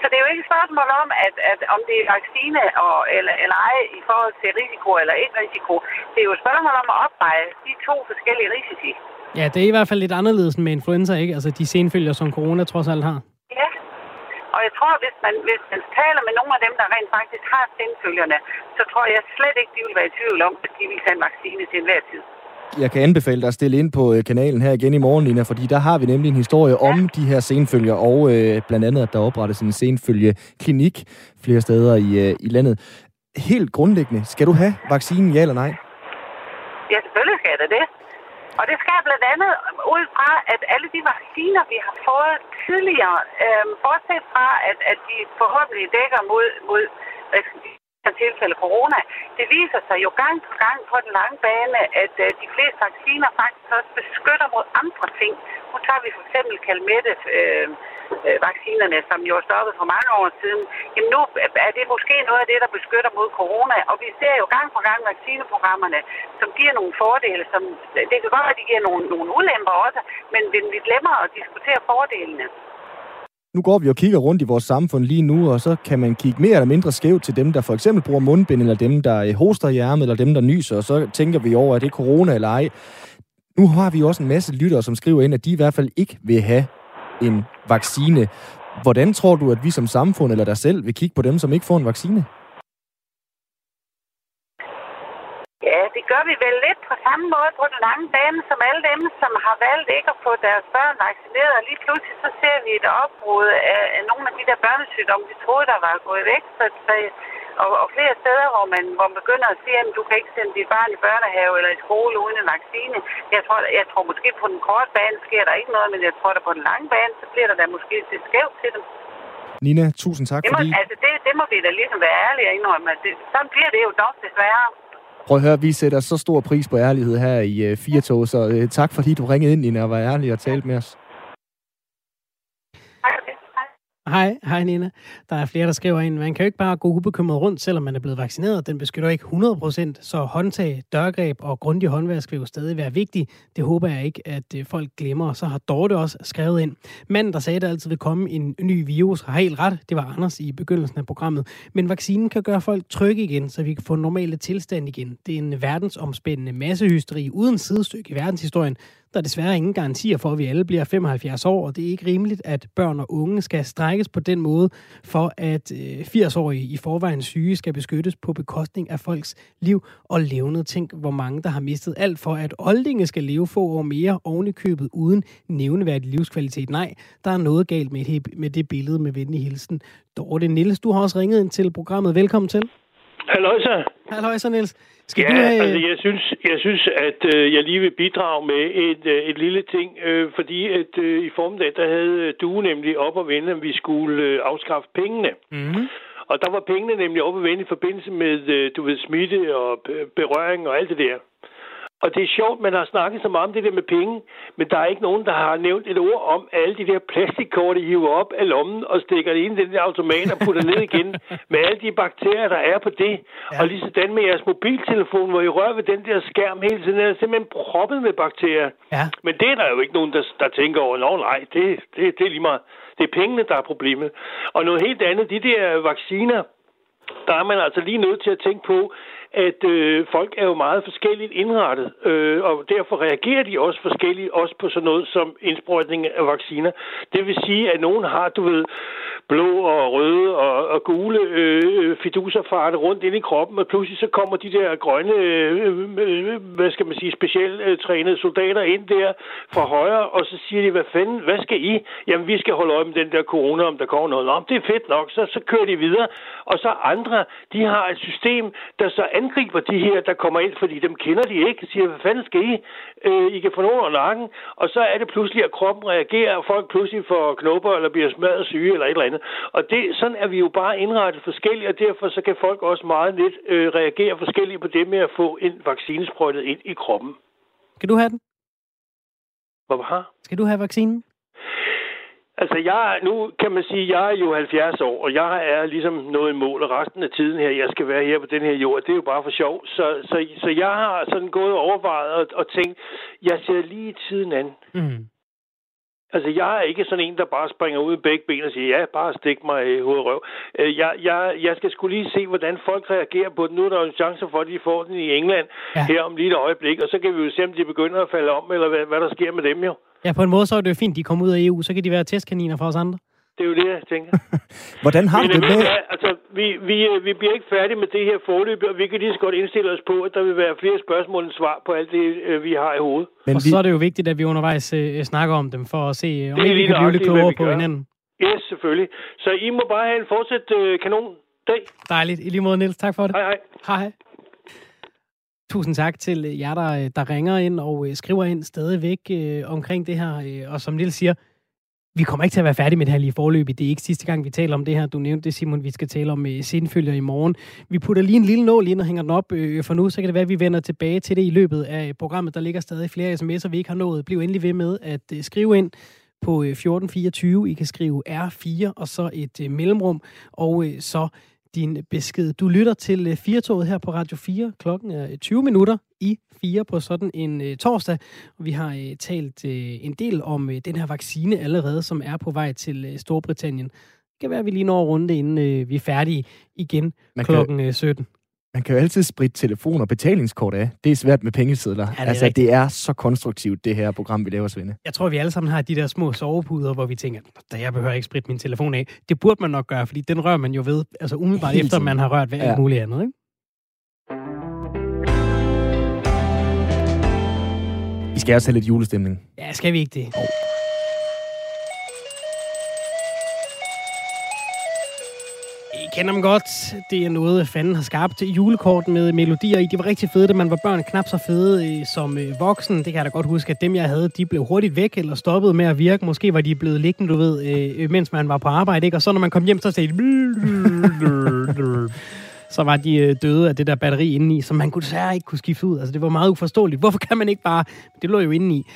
Så det er jo ikke et spørgsmål om, at, at om det er vaccine og, eller, eller ej i forhold til risiko eller ikke risiko. Det er jo et spørgsmål om at opveje de to forskellige risici. Ja, det er i hvert fald lidt anderledes med influenza, ikke? Altså de senfølger, som corona trods alt har. Ja, og jeg tror, hvis man, hvis man taler med nogle af dem, der rent faktisk har senfølgerne, så tror jeg slet ikke, de vil være i tvivl om, at de vil tage en vaccine til enhver tid. Jeg kan anbefale dig at stille ind på øh, kanalen her igen i morgen, Lina, fordi der har vi nemlig en historie ja. om de her senfølger, og øh, blandt andet, at der oprettes en senfølgeklinik flere steder i, øh, i landet. Helt grundlæggende, skal du have vaccinen, ja eller nej? Ja, selvfølgelig skal jeg det. Og det skal blandt andet ud fra, at alle de vacciner, vi har fået tidligere, øh, bortset fra, at, at de forhåbentlig dækker mod, mod tilfælde corona. Det viser sig jo gang på gang på den lange bane, at uh, de fleste vacciner faktisk også beskytter mod andre ting. Nu tager vi for eksempel kalmette øh, øh, vaccinerne, som jo er stoppet for mange år siden. Jamen nu er det måske noget af det, der beskytter mod corona. Og vi ser jo gang på gang vaccineprogrammerne, som giver nogle fordele. Som, det kan godt være, at de giver nogle, nogle ulemper også, men vi glemmer at diskutere fordelene nu går vi og kigger rundt i vores samfund lige nu, og så kan man kigge mere eller mindre skævt til dem, der for eksempel bruger mundbind, eller dem, der eh, hoster i ærmet, eller dem, der nyser, og så tænker vi over, er det corona eller ej. Nu har vi også en masse lyttere, som skriver ind, at de i hvert fald ikke vil have en vaccine. Hvordan tror du, at vi som samfund eller dig selv vil kigge på dem, som ikke får en vaccine? Ja, det gør vi vel lidt på samme måde på den lange bane, som alle dem, som har valgt ikke at få deres børn vaccineret. Og lige pludselig så ser vi et opbrud af, nogle af de der børnesygdomme, vi troede, der var gået væk. Så, så, og, og flere steder, hvor man, hvor man begynder at sige, at du kan ikke sende dit barn i børnehave eller i skole uden en vaccine. Jeg tror, jeg tror måske på den korte bane sker der ikke noget, men jeg tror, at på den lange bane, så bliver der da måske til skævt til dem. Nina, tusind tak det må, fordi... Altså, det, det må vi da ligesom være ærlige og indrømme. Det, sådan bliver det jo nok desværre. Prøv at høre, vi sætter så stor pris på ærlighed her i øh, uh, Firtog, så uh, tak fordi du ringede ind, Nina, og var ærlig og talte med os. Hej, hej Nina. Der er flere, der skriver ind, man kan jo ikke bare gå ubekymret rundt, selvom man er blevet vaccineret. Den beskytter ikke 100%, så håndtag, dørgreb og grundig håndvask vil jo stadig være vigtigt. Det håber jeg ikke, at øh, folk glemmer. Så har Dorte også skrevet ind. Manden, der sagde, at der altid vil komme en ny virus, har helt ret. Det var Anders i begyndelsen af programmet. Men vaccinen kan gøre folk trygge igen, så vi kan få normale tilstand igen. Det er en verdensomspændende massehysteri uden sidestykke i verdenshistorien, der er desværre ingen garantier for, at vi alle bliver 75 år, og det er ikke rimeligt, at børn og unge skal strækkes på den måde, for at øh, 80-årige i forvejen syge skal beskyttes på bekostning af folks liv og levnet. Tænk, hvor mange, der har mistet alt for, at oldinge skal leve få år mere oven i købet uden nævneværdig livskvalitet. Nej, der er noget galt med det, med det billede med venlig hilsen. Dorte Niels, du har også ringet ind til programmet. Velkommen til. Halløjsa. Halløjsa, Niels. Skal ja, du have... altså jeg synes, jeg synes at øh, jeg lige vil bidrage med et, øh, et lille ting, øh, fordi at øh, i formiddag, der havde du nemlig op og vende, at vi skulle øh, afskaffe pengene. Mm-hmm. Og der var pengene nemlig op og vende i forbindelse med, øh, du ved, smitte og berøring og alt det der. Og det er sjovt, man har snakket så meget om det der med penge, men der er ikke nogen, der har nævnt et ord om alle de der plastikkort, de hiver op af lommen og stikker det ind i den der automat og putter ned igen med alle de bakterier, der er på det. Ja. Og lige sådan med jeres mobiltelefon, hvor I rører ved den der skærm hele tiden, er simpelthen proppet med bakterier. Ja. Men det er der jo ikke nogen, der, der tænker over, nå nej, det, det, det er lige meget. Det er pengene, der er problemet. Og noget helt andet, de der vacciner, der er man altså lige nødt til at tænke på, at øh, folk er jo meget forskelligt indrettet, øh, og derfor reagerer de også forskelligt, også på sådan noget som indsprøjtning af vacciner. Det vil sige, at nogen har, du ved, blå og røde og, og gule øh, fiduserfarte rundt ind i kroppen, og pludselig så kommer de der grønne, øh, øh, hvad skal man sige, specielt øh, trænede soldater ind der fra højre, og så siger de, hvad fanden, hvad skal I? Jamen, vi skal holde øje med den der corona, om der kommer noget. Nå, det er fedt nok, så, så kører de videre. Og så andre, de har et system, der så angriber de her, der kommer ind, fordi dem kender de ikke, siger, hvad fanden skal I? Øh, I kan få nogen af nakken, og så er det pludselig, at kroppen reagerer, og folk pludselig får knopper, eller bliver smadret syge, eller et eller andet. Og det, sådan er vi jo bare indrettet forskelligt, og derfor så kan folk også meget lidt øh, reagere forskelligt på det med at få en vaccinesprøjtet ind i kroppen. Skal du have den? Hvad har? Skal du have vaccinen? Altså, jeg, nu kan man sige, at jeg er jo 70 år, og jeg er ligesom nået i mål, og resten af tiden her, jeg skal være her på den her jord, det er jo bare for sjov. Så, så, så jeg har sådan gået og overvejet og, og tænkt, jeg ser lige tiden an. Mm. Altså, jeg er ikke sådan en, der bare springer ud i begge ben og siger, ja, bare stik mig i hovedet røv. Øh, jeg, jeg, jeg skal skulle lige se, hvordan folk reagerer på den. Nu er der jo en chance for, at de får den i England ja. her om lige et øjeblik, og så kan vi jo se, om de begynder at falde om, eller hvad, hvad der sker med dem jo. Ja, på en måde så er det jo fint, de kommer ud af EU, så kan de være testkaniner for os andre. Det er jo det, jeg tænker. Hvordan har Men, du det med... Altså, vi, vi, vi bliver ikke færdige med det her forløb, og vi kan lige så godt indstille os på, at der vil være flere spørgsmål end svar på alt det, øh, vi har i hovedet. Men og vi... så er det jo vigtigt, at vi undervejs uh, snakker om dem, for at se, om vi kan blive lidt klogere på hinanden. Ja, yes, selvfølgelig. Så I må bare have en fortsat uh, kanon dag. Dejligt. I lige måde, Niels. Tak for det. Hej, hej. Hej. Tusind tak til øh, jer, der, øh, der ringer ind og øh, skriver ind stadigvæk øh, omkring det her. Og som Nils siger, vi kommer ikke til at være færdige med det her lige forløb. Det er ikke sidste gang, vi taler om det her. Du nævnte det, Simon. Vi skal tale om uh, sindfølger i morgen. Vi putter lige en lille nål ind og hænger den op for nu. Så kan det være, at vi vender tilbage til det i løbet af programmet. Der ligger stadig flere sms'er, vi ikke har nået. Bliv endelig ved med at skrive ind på 1424. I kan skrive R4 og så et mellemrum. Og så din besked. Du lytter til Firtoget her på Radio 4. Klokken er 20 minutter i 4 på sådan en uh, torsdag. Vi har talt en del om den her vaccine allerede, som er på vej til Storbritannien. Det kan være, at vi lige når runde, inden vi er færdige igen Man klokken kan... 17. Man kan jo altid spritte telefon og betalingskort af. Det er svært med pengesedler. Ja, det altså, rigtigt. det er så konstruktivt, det her program, vi laver, Svende. Jeg tror, vi alle sammen har de der små sovepuder, hvor vi tænker, at jeg behøver ikke spritte min telefon af. Det burde man nok gøre, fordi den rører man jo ved, altså umiddelbart Helt efter, man har rørt ved ja. alt muligt andet, ikke? Vi skal også have lidt julestemning. Ja, skal vi ikke det? Oh. Kender dem godt. Det er noget, fanden har skabt. Julekort med melodier i. De var rigtig fede, da man var børn. Knap så fede øh, som øh, voksen. Det kan jeg da godt huske, at dem, jeg havde, de blev hurtigt væk eller stoppet med at virke. Måske var de blevet liggende, du ved, øh, øh mens man var på arbejde. Ikke? Og så når man kom hjem, så sagde de... så var de øh, døde af det der batteri indeni, som man kunne desværre ikke kunne skifte ud. Altså, det var meget uforståeligt. Hvorfor kan man ikke bare... Det lå jo indeni.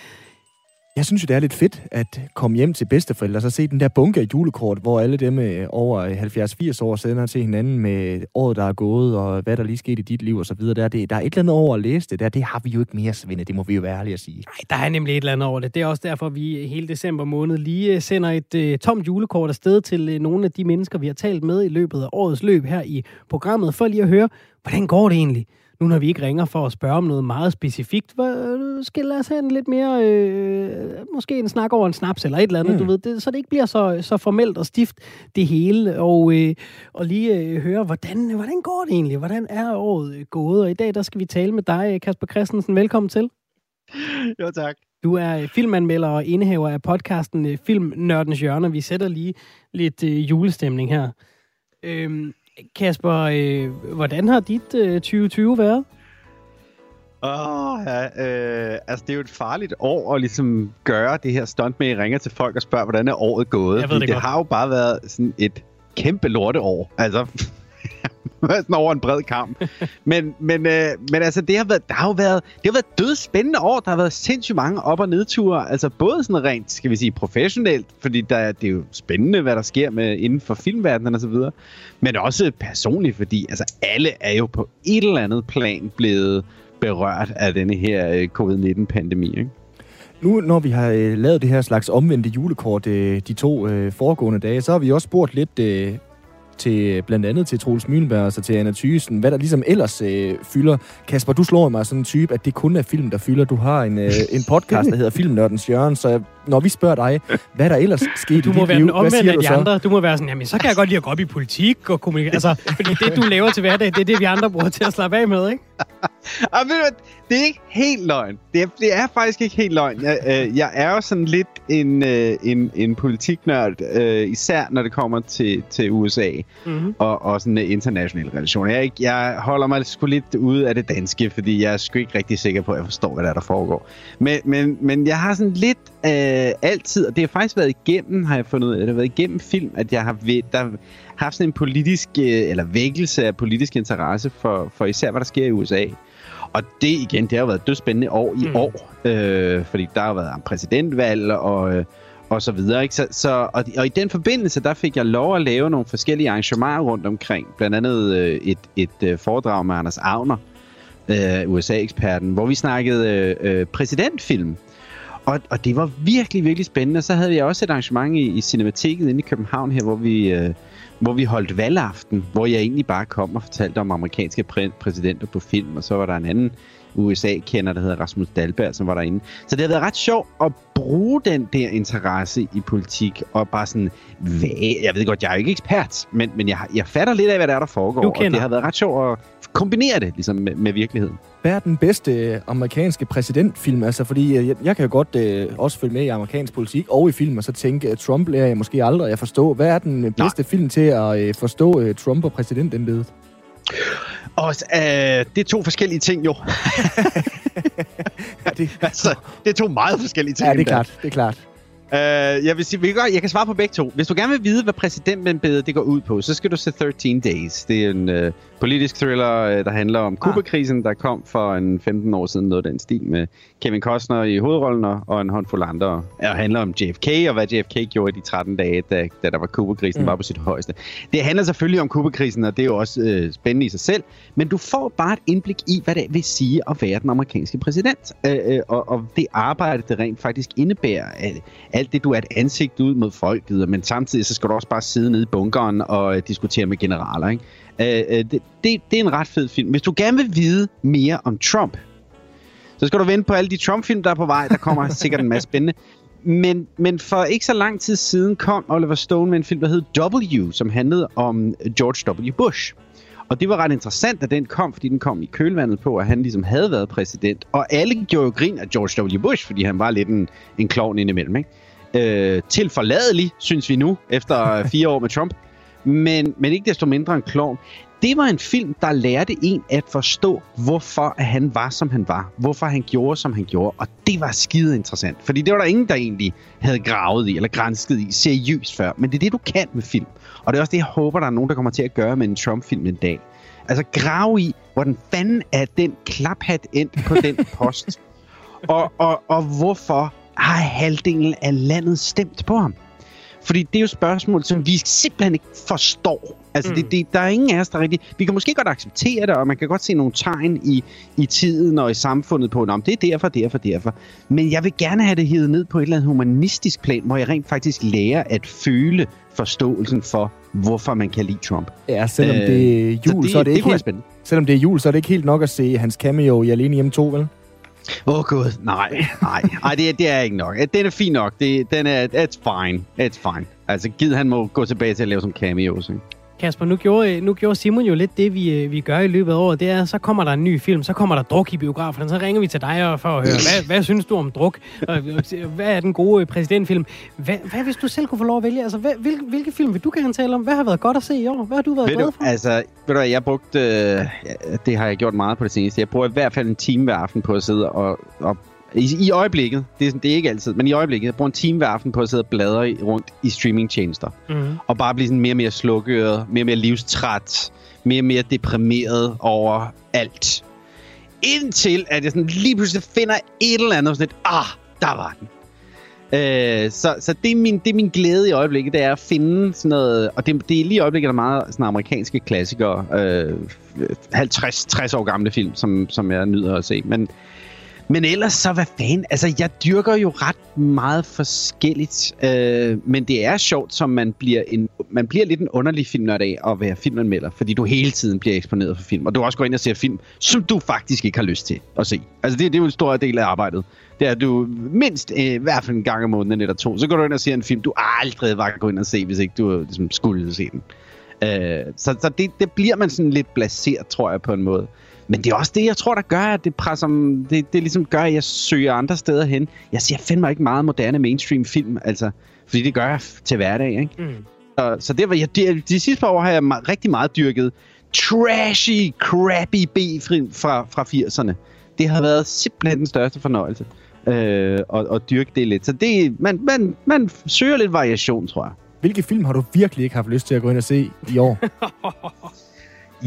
Jeg synes jo, det er lidt fedt at komme hjem til bedsteforældre og så se den der bunke af julekort, hvor alle dem øh, over øh, 70-80 år sender til hinanden med året, der er gået, og hvad der lige skete i dit liv og så videre. Det, der er et eller andet over at læse det der. Det har vi jo ikke mere, Svende. Det må vi jo være ærlige at sige. Nej, der er nemlig et eller andet over det. Det er også derfor, vi hele december måned lige øh, sender et uh, tomt julekort afsted til uh, nogle af de mennesker, vi har talt med i løbet af årets løb her i programmet, for lige at høre, hvordan går det egentlig? Nu når vi ikke ringer for at spørge om noget meget specifikt, hvad, skal lade os have en lidt mere, øh, måske en snak over en snaps eller et eller andet, mm. du ved, det, så det ikke bliver så, så formelt og stift det hele, og, øh, og lige øh, høre, hvordan, hvordan går det egentlig? Hvordan er året gået? Og i dag, der skal vi tale med dig, Kasper Christensen. Velkommen til. Jo, tak. Du er filmanmelder og indehaver af podcasten øh, Film Nørdens Hjørne. Vi sætter lige lidt øh, julestemning her. Øhm, Kasper, øh, hvordan har dit øh, 2020 været? Åh, oh, ja, øh, altså det er jo et farligt år at ligesom gøre det her stunt med, at I ringer til folk og spørger, hvordan er året gået. Jeg ved det, det har jo bare været sådan et kæmpe lorteår. Altså, sådan over en bred kamp. men, men, øh, men altså, det har, været, der har jo været, det har været dødspændende år. Der har været sindssygt mange op- og nedture. Altså både sådan rent, skal vi sige, professionelt, fordi der, det er jo spændende, hvad der sker med inden for filmverdenen og så videre. Men også personligt, fordi altså, alle er jo på et eller andet plan blevet berørt af denne her øh, covid-19-pandemi, ikke? Nu, når vi har øh, lavet det her slags omvendte julekort øh, de to øh, foregående dage, så har vi også spurgt lidt øh, til blandt andet til Troels Mühlenberg og så til Anna Thysen, hvad der ligesom ellers øh, fylder. Kasper, du slår mig sådan en type, at det kun er film, der fylder. Du har en, øh, en podcast, der hedder Filmnørdens Jørgen, så når vi spørger dig, hvad der ellers skete du i dit liv, hvad siger du så? De andre. Du må være sådan, jamen så kan jeg godt lide at gå op i politik og kommunikere. Altså, fordi det, du laver til hverdag, det er det, vi andre bruger til at slappe af med, ikke? Ah, det er ikke helt løgn. Det er, det er faktisk ikke helt løgn. Jeg, øh, jeg er jo sådan lidt en, øh, en, en politiknørd, øh, især når det kommer til, til USA mm-hmm. og, og sådan internationale relationer. Jeg, ikke, jeg holder mig sgu lidt ude af det danske, fordi jeg er sgu ikke rigtig sikker på, at jeg forstår, hvad der, er, der foregår. Men, men, men jeg har sådan lidt øh, altid, og det har faktisk været igennem, har jeg fundet ud af, det har været igennem film, at jeg har ved, der, haft sådan en politisk, øh, eller vækkelse af politisk interesse for, for især, hvad der sker i USA. Og det igen, det har været et dødspændende år i mm. år, øh, fordi der har været en præsidentvalg og, øh, og så videre. Ikke? Så, så, og, og i den forbindelse, der fik jeg lov at lave nogle forskellige arrangementer rundt omkring. Blandt andet øh, et, et øh, foredrag med Anders Agner, øh, USA-eksperten, hvor vi snakkede øh, øh, præsidentfilm. Og, og det var virkelig, virkelig spændende. Så havde jeg også et arrangement i, i Cinemateket inde i København her, hvor vi... Øh, hvor vi holdt valgaften, hvor jeg egentlig bare kom og fortalte om amerikanske præ- præsidenter på film, og så var der en anden USA-kender, der hedder Rasmus Dahlberg, som var derinde. Så det har været ret sjovt at bruge den der interesse i politik, og bare sådan, hvad? jeg ved godt, jeg er ikke ekspert, men, men jeg, jeg fatter lidt af, hvad der er, der foregår, og det har været ret sjovt at kombinere det ligesom, med, med virkeligheden. Hvad er den bedste øh, amerikanske præsidentfilm? Altså, fordi øh, jeg, jeg kan jo godt øh, også følge med i amerikansk politik og i film, og så tænke, at Trump lærer jeg måske aldrig at forstå. Hvad er den øh, bedste Nej. film til at øh, forstå øh, Trump og præsidentembedet? Og øh, det er to forskellige ting, jo. ja, det... altså, det er to meget forskellige ting. Ja, det er klart. Det er klart. Uh, jeg vil sige, vi kan godt, jeg kan svare på begge to. Hvis du gerne vil vide, hvad præsidentembedet det går ud på, så skal du se 13 Days. Det er en uh, politisk thriller, uh, der handler om Kuba-krisen, der kom for en 15 år siden, noget af den stil med Kevin Costner i hovedrollen og en håndfuld andre. Og handler om JFK og hvad JFK gjorde i de 13 dage, da, da der var Kuba-krisen mm. var på sit højeste. Det handler selvfølgelig om Kuba-krisen, og det er jo også uh, spændende i sig selv. Men du får bare et indblik i, hvad det vil sige at være den amerikanske præsident. Uh, uh, og, og det arbejde, det rent faktisk indebærer, at alt det, du er et ansigt ud mod folket, men samtidig så skal du også bare sidde nede i bunkeren og uh, diskutere med generaler. Ikke? Uh, uh, det, det, det er en ret fed film. Hvis du gerne vil vide mere om Trump, så skal du vente på alle de Trump-film, der er på vej. Der kommer sikkert en masse spændende. Men, men for ikke så lang tid siden kom Oliver Stone med en film, der hed W, som handlede om George W. Bush. Og det var ret interessant, at den kom, fordi den kom i kølvandet på, at han ligesom havde været præsident. Og alle gjorde jo grin af George W. Bush, fordi han var lidt en, en klovn indimellem. Ikke? Øh, tilforladelig, synes vi nu, efter fire år med Trump. Men, men ikke desto mindre en klovn. Det var en film, der lærte en at forstå, hvorfor han var, som han var. Hvorfor han gjorde, som han gjorde. Og det var skide interessant. Fordi det var der ingen, der egentlig havde gravet i, eller grænsket i seriøst før. Men det er det, du kan med film. Og det er også det, jeg håber, der er nogen, der kommer til at gøre med en Trump-film en dag. Altså grave i, hvordan fanden er den klaphat endt på den post. og, og, og hvorfor har halvdelen af landet stemt på ham? Fordi det er jo spørgsmål, som vi simpelthen ikke forstår. Altså, mm. det, det, der er ingen af os, der rigtig... Vi kan måske godt acceptere det, og man kan godt se nogle tegn i, i tiden og i samfundet på, om det er derfor, derfor, derfor. Men jeg vil gerne have det hivet ned på et eller andet humanistisk plan, hvor jeg rent faktisk lærer at føle forståelsen for, hvorfor man kan lide Trump. Ja, selvom øh, det er jul, så, det, så er det, det ikke helt, selvom det er jul, så er det ikke helt nok at se hans cameo i Alene Hjemme 2, vel? Åh oh, gud, nej, nej, nej det, det er ikke nok. Den er fin nok, det, den er, it's fine, it's fine. Altså, gid han må gå tilbage til at lave som cameos, ikke? Kasper, nu gjorde, nu gjorde Simon jo lidt det, vi, vi gør i løbet af året. Det er, så kommer der en ny film, så kommer der druk i biografen, så ringer vi til dig for at høre, hvad, hvad synes du om druk? Hvad er den gode præsidentfilm? Hvad, hvad hvis du selv kunne få lov at vælge? Altså, hvad, hvilke, hvilke film vil du gerne tale om? Hvad har været godt at se i år? Hvad har du været ved glad for? altså, ved du hvad, jeg brugte, øh, det har jeg gjort meget på det seneste. Jeg bruger i hvert fald en time hver aften på at sidde og, og i, I øjeblikket, det er, det er ikke altid, men i øjeblikket, jeg bruger en time hver aften på at sidde og bladre rundt i streamingtjenester. Mm. Og bare blive sådan mere og mere slukket, mere og mere livstræt, mere og mere deprimeret over alt. Indtil at jeg sådan lige pludselig finder et eller andet, sådan lidt, ah, der var den. Øh, så så det, er min, det er min glæde i øjeblikket, det er at finde sådan noget, og det, det er lige i øjeblikket, der er meget sådan amerikanske klassikere, øh, 50-60 år gamle film, som, som jeg nyder at se. Men men ellers så, hvad fanden? Altså, jeg dyrker jo ret meget forskelligt. Øh, men det er sjovt, som man bliver, en, man bliver lidt en underlig filmnørd af at være filmanmelder. Fordi du hele tiden bliver eksponeret for film. Og du også går ind og ser film, som du faktisk ikke har lyst til at se. Altså, det, det er jo en stor del af arbejdet. Det er, at du mindst øh, i hvert fald en gang om måneden eller to, så går du ind og ser en film, du aldrig var gå ind og se, hvis ikke du øh, ligesom, skulle se den. Øh, så så det, det bliver man sådan lidt blaseret, tror jeg, på en måde. Men det er også det, jeg tror, der gør, at det presser, det, det ligesom gør, at jeg søger andre steder hen. Jeg ser fandme ikke meget moderne mainstream film, altså, fordi det gør jeg til hverdag, ikke? Mm. Så, så det var, jeg, de, de sidste par år har jeg rigtig meget dyrket trashy, crappy B-film fra, fra 80'erne. Det har været simpelthen den største fornøjelse øh, at, at dyrke det lidt. Så det, man, man, man søger lidt variation, tror jeg. Hvilke film har du virkelig ikke haft lyst til at gå ind og se i år?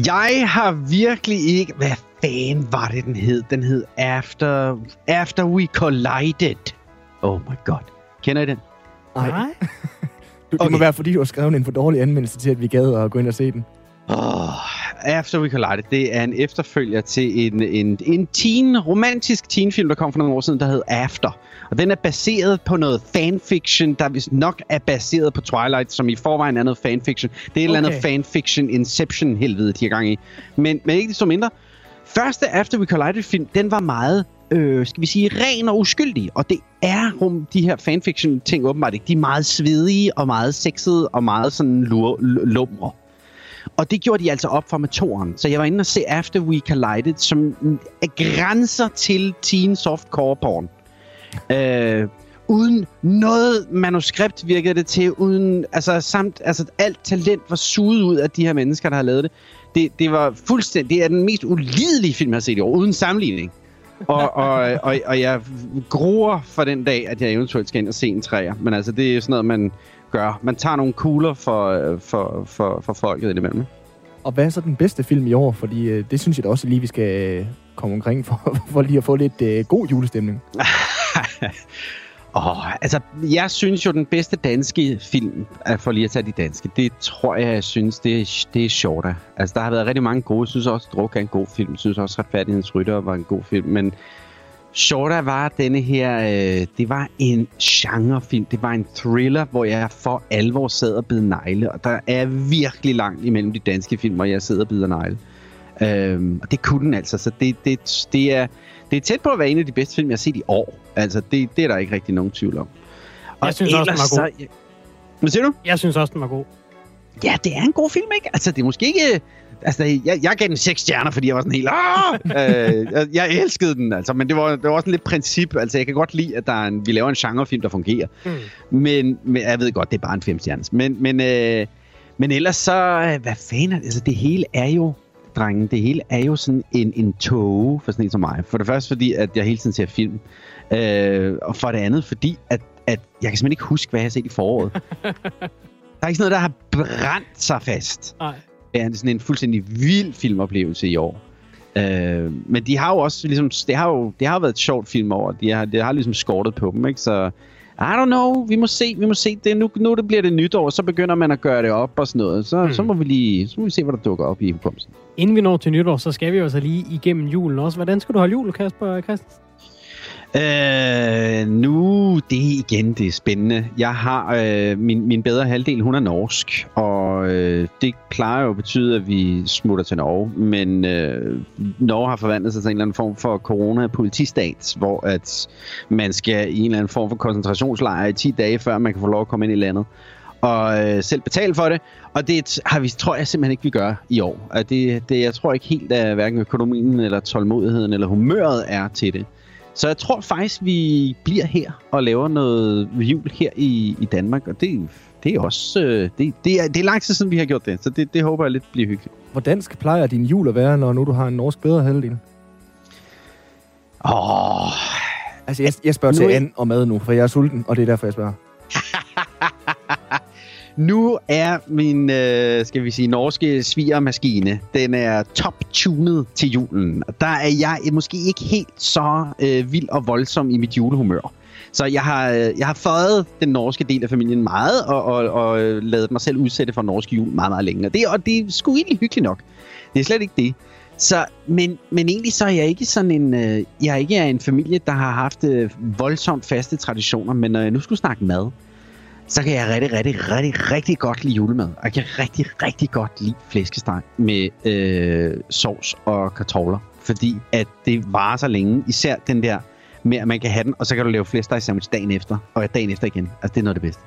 Jeg har virkelig ikke... Hvad fanden var det, den hed? Den hed After, After We Collided. Oh my god. Kender I den? Nej. du, det okay. må være, fordi du har skrevet en for dårlig anmeldelse til, at vi gad at gå ind og se den. Oh, After We Collided, det er en efterfølger til en, en, en teen, romantisk teenfilm, der kom for nogle år siden, der hed After. Og den er baseret på noget fanfiction, der vist nok er baseret på Twilight, som i forvejen er noget fanfiction. Det er et okay. eller andet fanfiction Inception helvede, de har gang i. Men, men ikke så mindre. Første After We Collided film, den var meget øh, skal vi sige, ren og uskyldig. Og det er rum, de her fanfiction ting åbenbart ikke. De er meget svedige og meget sexede og meget sådan lumre. Og det gjorde de altså op for med toren. Så jeg var inde og se After We Collided, som grænser til teen softcore porn. Øh, uden noget manuskript virkede det til, uden, altså, samt, altså alt talent var suget ud af de her mennesker, der har lavet det. Det, det var fuldstændig, det er den mest ulidelige film, jeg har set i år, uden sammenligning. og, og, og, og jeg gruer for den dag, at jeg eventuelt skal ind og se en træer. Men altså, det er sådan noget, man gør. Man tager nogle kugler for, for, for, for folket indimellem. Og hvad er så den bedste film i år? Fordi øh, det synes jeg da også lige, vi skal øh, komme omkring for, for lige at få lidt øh, god julestemning. Åh, altså, jeg synes jo, den bedste danske film, for lige at tage de danske, det tror jeg, jeg synes, det er, det er Shorta. Altså, der har været rigtig mange gode. Jeg synes også, Druk er en god film. Jeg synes også, Retfærdighedens Rytter var en god film. Men Shorta var denne her, øh, det var en genrefilm. Det var en thriller, hvor jeg for alvor sad og bed negle. Og der er virkelig langt imellem de danske film, hvor jeg sidder og bider negle. Øhm, og det kunne den altså. Så det, det, det er det er tæt på at være en af de bedste film, jeg har set i år. Altså, det, det er der ikke rigtig nogen tvivl om. Og jeg synes også, den var god. Så, Hvad siger du? Jeg synes også, den var god. Ja, det er en god film, ikke? Altså, det er måske ikke... Altså, jeg, jeg gav den seks stjerner, fordi jeg var sådan helt... øh, jeg, jeg elskede den, altså. Men det var, det var også en lidt princip. Altså, jeg kan godt lide, at der er en, vi laver en genrefilm, der fungerer. Mm. Men, men jeg ved godt, det er bare en fem stjernes. Men, men, øh, men ellers så... Hvad fanden Altså, det hele er jo drenge, det hele er jo sådan en, en tog for sådan en som mig. For det første fordi, at jeg hele tiden ser film. Øh, og for det andet fordi, at, at jeg kan simpelthen ikke huske, hvad jeg har set i foråret. der er ikke sådan noget, der har brændt sig fast. Nej. Det er sådan en fuldstændig vild filmoplevelse i år. Øh, men de har jo også ligesom, det har jo, det har været et sjovt film over. De har, det har ligesom skortet på dem, ikke? Så i don't know, vi må se, vi må se. Det, nu, nu det bliver det nytår, så begynder man at gøre det op og sådan noget. Så, mm. så, må, vi lige, så må vi se, hvad der dukker op i hukommelsen. Inden vi når til nytår, så skal vi jo altså lige igennem julen også. Hvordan skal du holde jul, Kasper Christensen? Øh, nu, det igen, det er spændende. Jeg har øh, min, min bedre halvdel, hun er norsk, og øh, det plejer jo at betyde, at vi smutter til Norge, men øh, Norge har forvandlet sig til en eller anden form for corona-politistat, hvor at man skal i en eller anden form for koncentrationslejr i 10 dage, før man kan få lov at komme ind i landet og øh, selv betale for det. Og det har vi, tror jeg simpelthen ikke, vi gør i år. At det, det, jeg tror ikke helt, at hverken økonomien, eller tålmodigheden, eller humøret er til det. Så jeg tror faktisk, vi bliver her og laver noget jul her i, i Danmark, og det, det er også øh, det, det, er, det er lang tid siden, vi har gjort det, så det, det håber jeg lidt bliver hyggeligt. Hvordan skal plejer din jul at være, når nu du har en norsk bedre halvdel? Åh... Oh. Altså, jeg, jeg spørger nu til and og mad nu, for jeg er sulten, og det er derfor, jeg spørger. Nu er min, øh, skal vi sige, norske svigermaskine, den er top-tunet til julen. Der er jeg måske ikke helt så øh, vild og voldsom i mit julehumør. Så jeg har, øh, jeg har fået den norske del af familien meget, og, og, og øh, lavet mig selv udsætte for norsk jul meget, meget længe. Og det, og det er sgu egentlig hyggeligt nok. Det er slet ikke det. Så, men, men egentlig så er jeg ikke sådan en, øh, jeg er ikke en familie, der har haft øh, voldsomt faste traditioner, men når jeg nu skulle snakke mad, så kan jeg rigtig, rigtig, rigtig, rigtig godt lide julemad. Og jeg kan rigtig, rigtig godt lide flæskesteg med øh, sovs og kartofler. Fordi at det varer så længe. Især den der med, at man kan have den, og så kan du lave flæskesteg sandwich dagen efter, og dagen efter igen. Altså, det er noget af det bedste.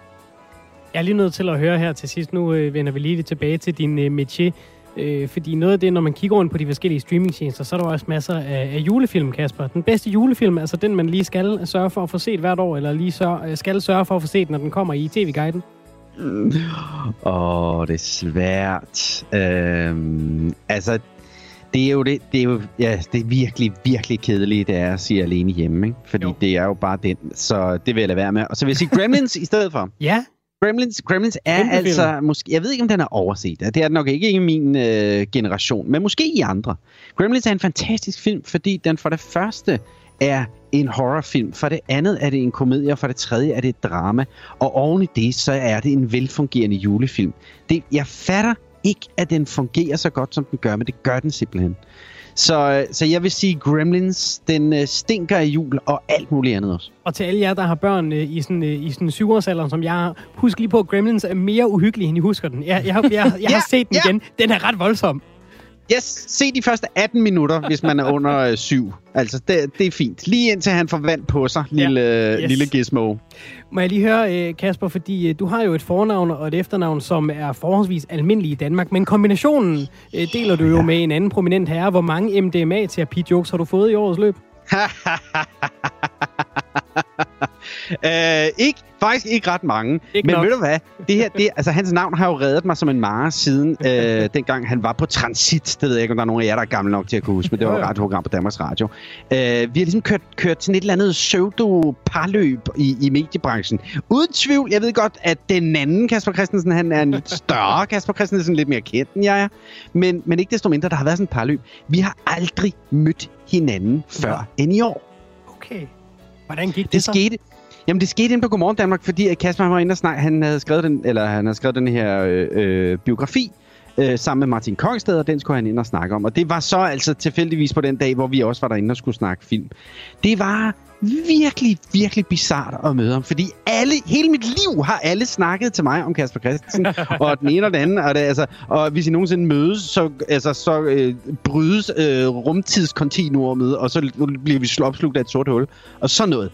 Jeg er lige nødt til at høre her til sidst. Nu øh, vender vi lige tilbage til din øh, métier. Øh, fordi noget af det, når man kigger rundt på de forskellige streamingtjenester, så er der også masser af, af julefilm, Kasper. Den bedste julefilm, altså den, man lige skal sørge for at få set hvert år, eller lige sørge, øh, skal sørge for at få set, når den kommer i tv-guiden. Åh, oh, det er svært. Øhm, altså, det er jo det, det er jo, ja, det er virkelig, virkelig kedeligt, det er at sige alene hjemme, ikke? Fordi jo. det er jo bare den, så det vil jeg lade være med. Og så vil jeg sige Gremlins i stedet for. Ja, Gremlins, Gremlins er Kæmpe altså, film. måske, jeg ved ikke, om den er overset. Det er nok ikke i min øh, generation, men måske i andre. Gremlins er en fantastisk film, fordi den for det første er en horrorfilm, for det andet er det en komedie, og for det tredje er det et drama. Og oven i det, så er det en velfungerende julefilm. Det, jeg fatter ikke, at den fungerer så godt, som den gør, men det gør den simpelthen. Så, så jeg vil sige, Gremlins, den øh, stinker af jul og alt muligt andet også. Og til alle jer, der har børn øh, i sådan, øh, i sådan syvårsalderen, som jeg har, husk lige på, at Gremlins er mere uhyggelig, end I husker den. Jeg, jeg, jeg, jeg, jeg har set den igen. Den er ret voldsom. Yes, se de første 18 minutter, hvis man er under øh, 7. Altså, det, det er fint. Lige indtil han får vand på sig, lille, ja. yes. lille gizmo. Må jeg lige høre, øh, Kasper, fordi øh, du har jo et fornavn og et efternavn, som er forholdsvis almindelige i Danmark, men kombinationen øh, deler du jo ja. med en anden prominent herre. Hvor mange MDMA-terapi-jokes har du fået i årets løb? Øh, ikke, faktisk ikke ret mange. Ikke Men nok. ved du hvad? Det her, det, altså, hans navn har jo reddet mig som en mare siden øh, dengang han var på Transit. Det ved jeg ikke, om der er nogen af jer, der er gamle nok til at kunne huske, men det var et radioprogram på Danmarks Radio. Øh, vi har ligesom kørt, kørt sådan et eller andet pseudo-parløb i, i mediebranchen. Uden tvivl, jeg ved godt, at den anden Kasper Christensen, han er en lidt større Kasper Christensen, lidt mere kendt end jeg er. Men, men ikke desto mindre, der har været sådan et parløb. Vi har aldrig mødt hinanden før end i år. Okay. Hvordan gik det, Det så? skete, jamen det skete ind på Godmorgen Danmark, fordi at Kasper han var inde og snak, han havde skrevet den, eller han havde skrevet den her øh, øh, biografi øh, sammen med Martin Kongsted, og den skulle han ind og snakke om. Og det var så altså tilfældigvis på den dag, hvor vi også var derinde og skulle snakke film. Det var virkelig, virkelig bizart at møde ham, fordi alle, hele mit liv har alle snakket til mig om Kasper Christensen, og den ene og den anden, og, det, altså, og hvis I nogensinde mødes, så, altså, så øh, brydes øh, rumtidskontinuumet, og så bliver vi opslugt af et sort hul, og sådan noget.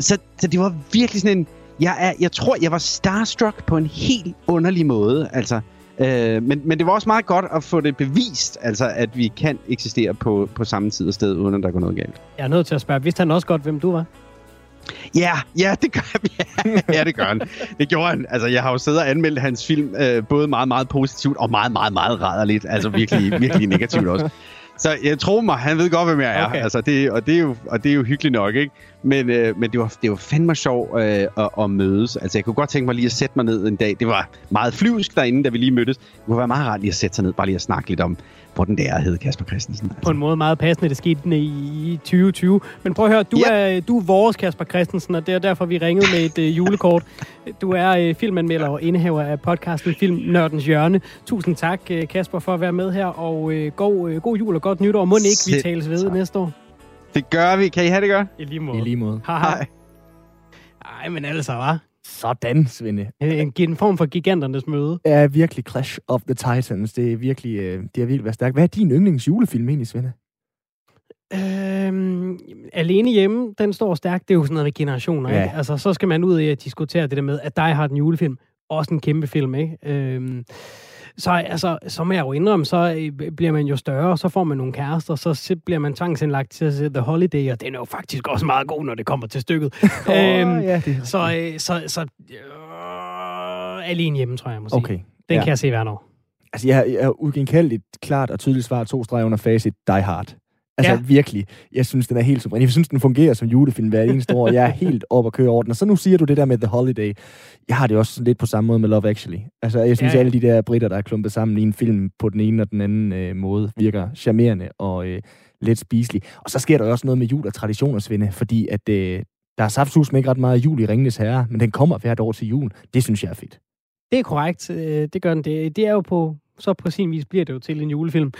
Så, så det var virkelig sådan en... Jeg, er, jeg tror, jeg var starstruck på en helt underlig måde, altså. Øh, men, men det var også meget godt at få det bevist, altså at vi kan eksistere på, på samme tid og sted, uden at der går noget galt. Jeg er nødt til at spørge, vidste han også godt, hvem du var? Ja, ja, det gør han. Ja, ja, det gør han. Det gjorde han. Altså, jeg har jo siddet og anmeldt hans film, øh, både meget, meget positivt og meget, meget, meget rædderligt. Altså virkelig, virkelig negativt også. Så jeg tror mig, han ved godt, hvem jeg er. Okay. Altså, det, og, det er jo, og det er jo hyggeligt nok, ikke? Men, øh, men det, var, det var fandme sjovt øh, at, at mødes. Altså, jeg kunne godt tænke mig lige at sætte mig ned en dag. Det var meget flyvsk derinde, da vi lige mødtes. Det kunne være meget rart lige at sætte sig ned, bare lige at snakke lidt om, hvordan det er at hedde Kasper Christensen. Altså. På en måde meget passende, det skete i 2020. Men prøv at høre, du, Ja. er, du er vores Kasper Christensen, og det er derfor, vi ringede med et øh, julekort. Du er øh, filmanmelder og indehaver af podcasten Film Nørdens Hjørne. Tusind tak, øh, Kasper, for at være med her, og øh, god, øh, god jul og godt nytår. Må ikke, vi tales ved tak. næste år. Det gør vi. Kan I have det godt? I lige måde. I lige måde. Hej. Hej. Ej, men altså, var Sådan, Svende. en, en form for giganternes møde. er virkelig Clash of the Titans. Det er virkelig, øh, det er virkelig været stærkt. Hvad er din yndlings julefilm egentlig, Svende? Øhm, alene hjemme, den står stærkt. Det er jo sådan noget med generationer, Ja. ikke? Altså, så skal man ud i at diskutere det der med, at Die Hard en julefilm. Også en kæmpe film, ikke? Øhm, så, altså, så må jeg jo indrømme, så øh, bliver man jo større, så får man nogle kærester, så bliver man tvangsindlagt til at se The Holiday, og den er jo faktisk også meget god, når det kommer til stykket. øhm, ja, det er så, øh, så, så øh, alene hjemme, tror jeg, jeg må sige. Okay. Den ja. kan jeg se hver år. Altså, jeg, jeg er ugenkaldeligt klart og tydeligt svar to streger under facit Die Hard. Altså Ja. virkelig, jeg synes, den er helt suveræn. Jeg synes, den fungerer som julefilm hver eneste år. Jeg er helt op at køre over den. Og så nu siger du det der med The Holiday. Jeg har det også lidt på samme måde med Love Actually. Altså, jeg synes, Ja, ja, alle de der britter, der er klumpet sammen i en film på den ene og den anden øh, måde, virker charmerende og øh, lidt spiselig. Og så sker der også noget med jul og traditioner, Svende, fordi at øh, der er saftsus med ikke ret meget jul i Ringnes Herre, men den kommer hvert år til jul. Det synes jeg er fedt. Det er korrekt. Øh, Det gør den. Det, det er jo på, så på sin vis bliver det jo til en julefilm.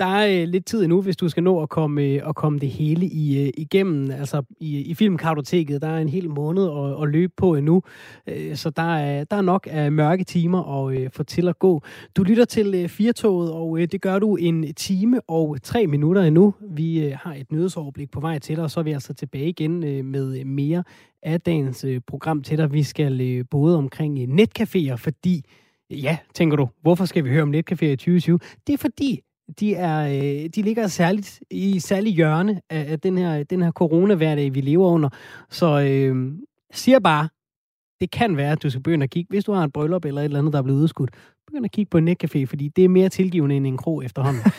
Der er øh, lidt tid endnu, hvis du skal nå at komme, øh, at komme det hele i, øh, igennem. Altså i, i filmkartoteket, der er en hel måned at, at løbe på endnu. Øh, så der er, der er nok af mørke timer at øh, få til at gå. Du lytter til øh, Firtoget, og øh, det gør du en time og tre minutter endnu. Vi øh, har et nyhedsoverblik på vej til dig, og så er vi altså tilbage igen øh, med mere af dagens øh, program til dig. Vi skal øh, både omkring øh, netcaféer, fordi, ja, tænker du, hvorfor skal vi høre om netcaféer i 2020? Det er fordi, de, er, øh, de ligger særligt i særlig hjørne af, af den her, den her corona-hverdag, vi lever under. Så øh, siger bare, det kan være, at du skal begynde at kigge, hvis du har et bryllup eller et eller andet, der er blevet udskudt, begynd at kigge på en netcafé, fordi det er mere tilgivende end en krog efterhånden.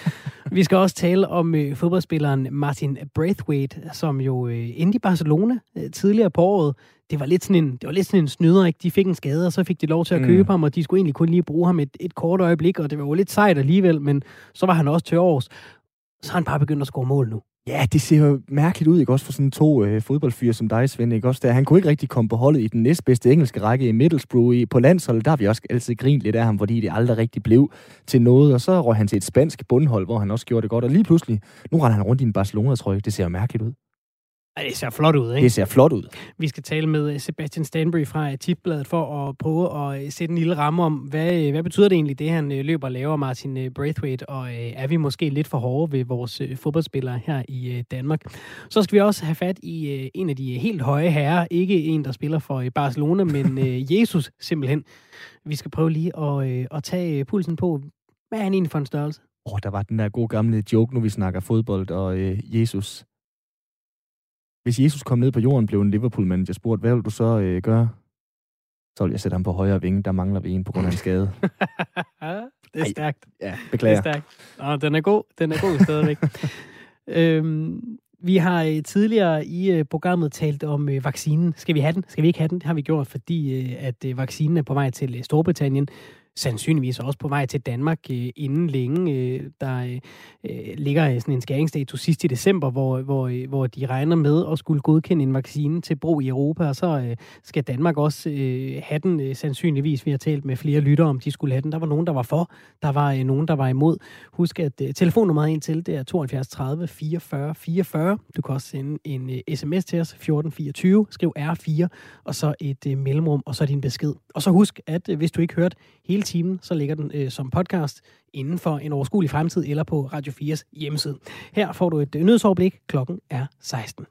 Vi skal også tale om øh, fodboldspilleren Martin Braithwaite, som jo øh, endte i Barcelona øh, tidligere på året. Det var lidt sådan en, det var lidt sådan en snyder, ikke? De fik en skade, og så fik de lov til at Mm. købe ham, og de skulle egentlig kun lige bruge ham et, et kort øjeblik, og det var jo lidt sejt alligevel, men så var han også til års. Så har han bare begyndt at score mål nu. Ja, det ser jo mærkeligt ud, ikke også for sådan to øh, fodboldfyre som dig, Svend, ikke også? Der, han kunne ikke rigtig komme på holdet i den næstbedste engelske række i Middlesbrough. I, på landsholdet, der har vi også altid grint lidt af ham, fordi det aldrig rigtig blev til noget. Og så røg han til et spansk bundhold, hvor han også gjorde det godt. Og lige pludselig, nu render han rundt i en Barcelona-trøje. Det ser jo mærkeligt ud. Ej, det ser flot ud, ikke? Det ser flot ud. Vi skal tale med øh, Sebastian Stanbury fra Tipbladet for at prøve at øh, sætte en lille ramme om, hvad, øh, hvad betyder det egentlig, det han øh, løber og laver, Martin øh, Braithwaite, og øh, er vi måske lidt for hårde ved vores øh, fodboldspillere her i øh, Danmark. Så skal vi også have fat i øh, en af de helt høje herrer, ikke en, der spiller for øh, Barcelona, men øh, Jesus simpelthen. Vi skal prøve lige at, øh, at tage øh, pulsen på, hvad er han egentlig for en størrelse? Åh, oh, der var den der gode gamle joke, nu vi snakker fodbold og øh, Jesus. Hvis Jesus kom ned på jorden, blev en Liverpool-manager spurgt, hvad vil du så øh, gøre? Så vil jeg sætte ham på højre vinge. Der mangler vi en på grund af en skade. det er stærkt. Ja, beklager. Det er stærkt. Nå, den er god. Den er god stadigvæk. øhm, vi har øh, tidligere i øh, programmet talt om øh, vaccinen. Skal vi have den? Skal vi ikke have den? Det har vi gjort, fordi at vaccinen er på vej til Storbritannien sandsynligvis også på vej til Danmark øh, inden længe. Øh, der øh, øh ligger øh, sådan en skæringsdato sidst i december, hvor, hvor, øh, hvor de regner med at skulle godkende en vaccine til brug i Europa, og så øh, skal Danmark også øh, have den øh, sandsynligvis. Vi har talt med flere lyttere om, de skulle have den. Der var nogen, der var for, der var øh, nogen, der var imod. Husk, at øh, telefonnummeret ind til, det er 72 30 44 44. Du kan også sende en øh, sms til os, 1424, skriv R4, og så et øh, mellemrum, og så din besked. Og så husk, at øh, hvis du ikke hørt hele timen, så ligger den øh, som podcast inden for en overskuelig fremtid eller på Radio 4's hjemmeside. Her får du et øh, nyhedsoverblik. Klokken er 16.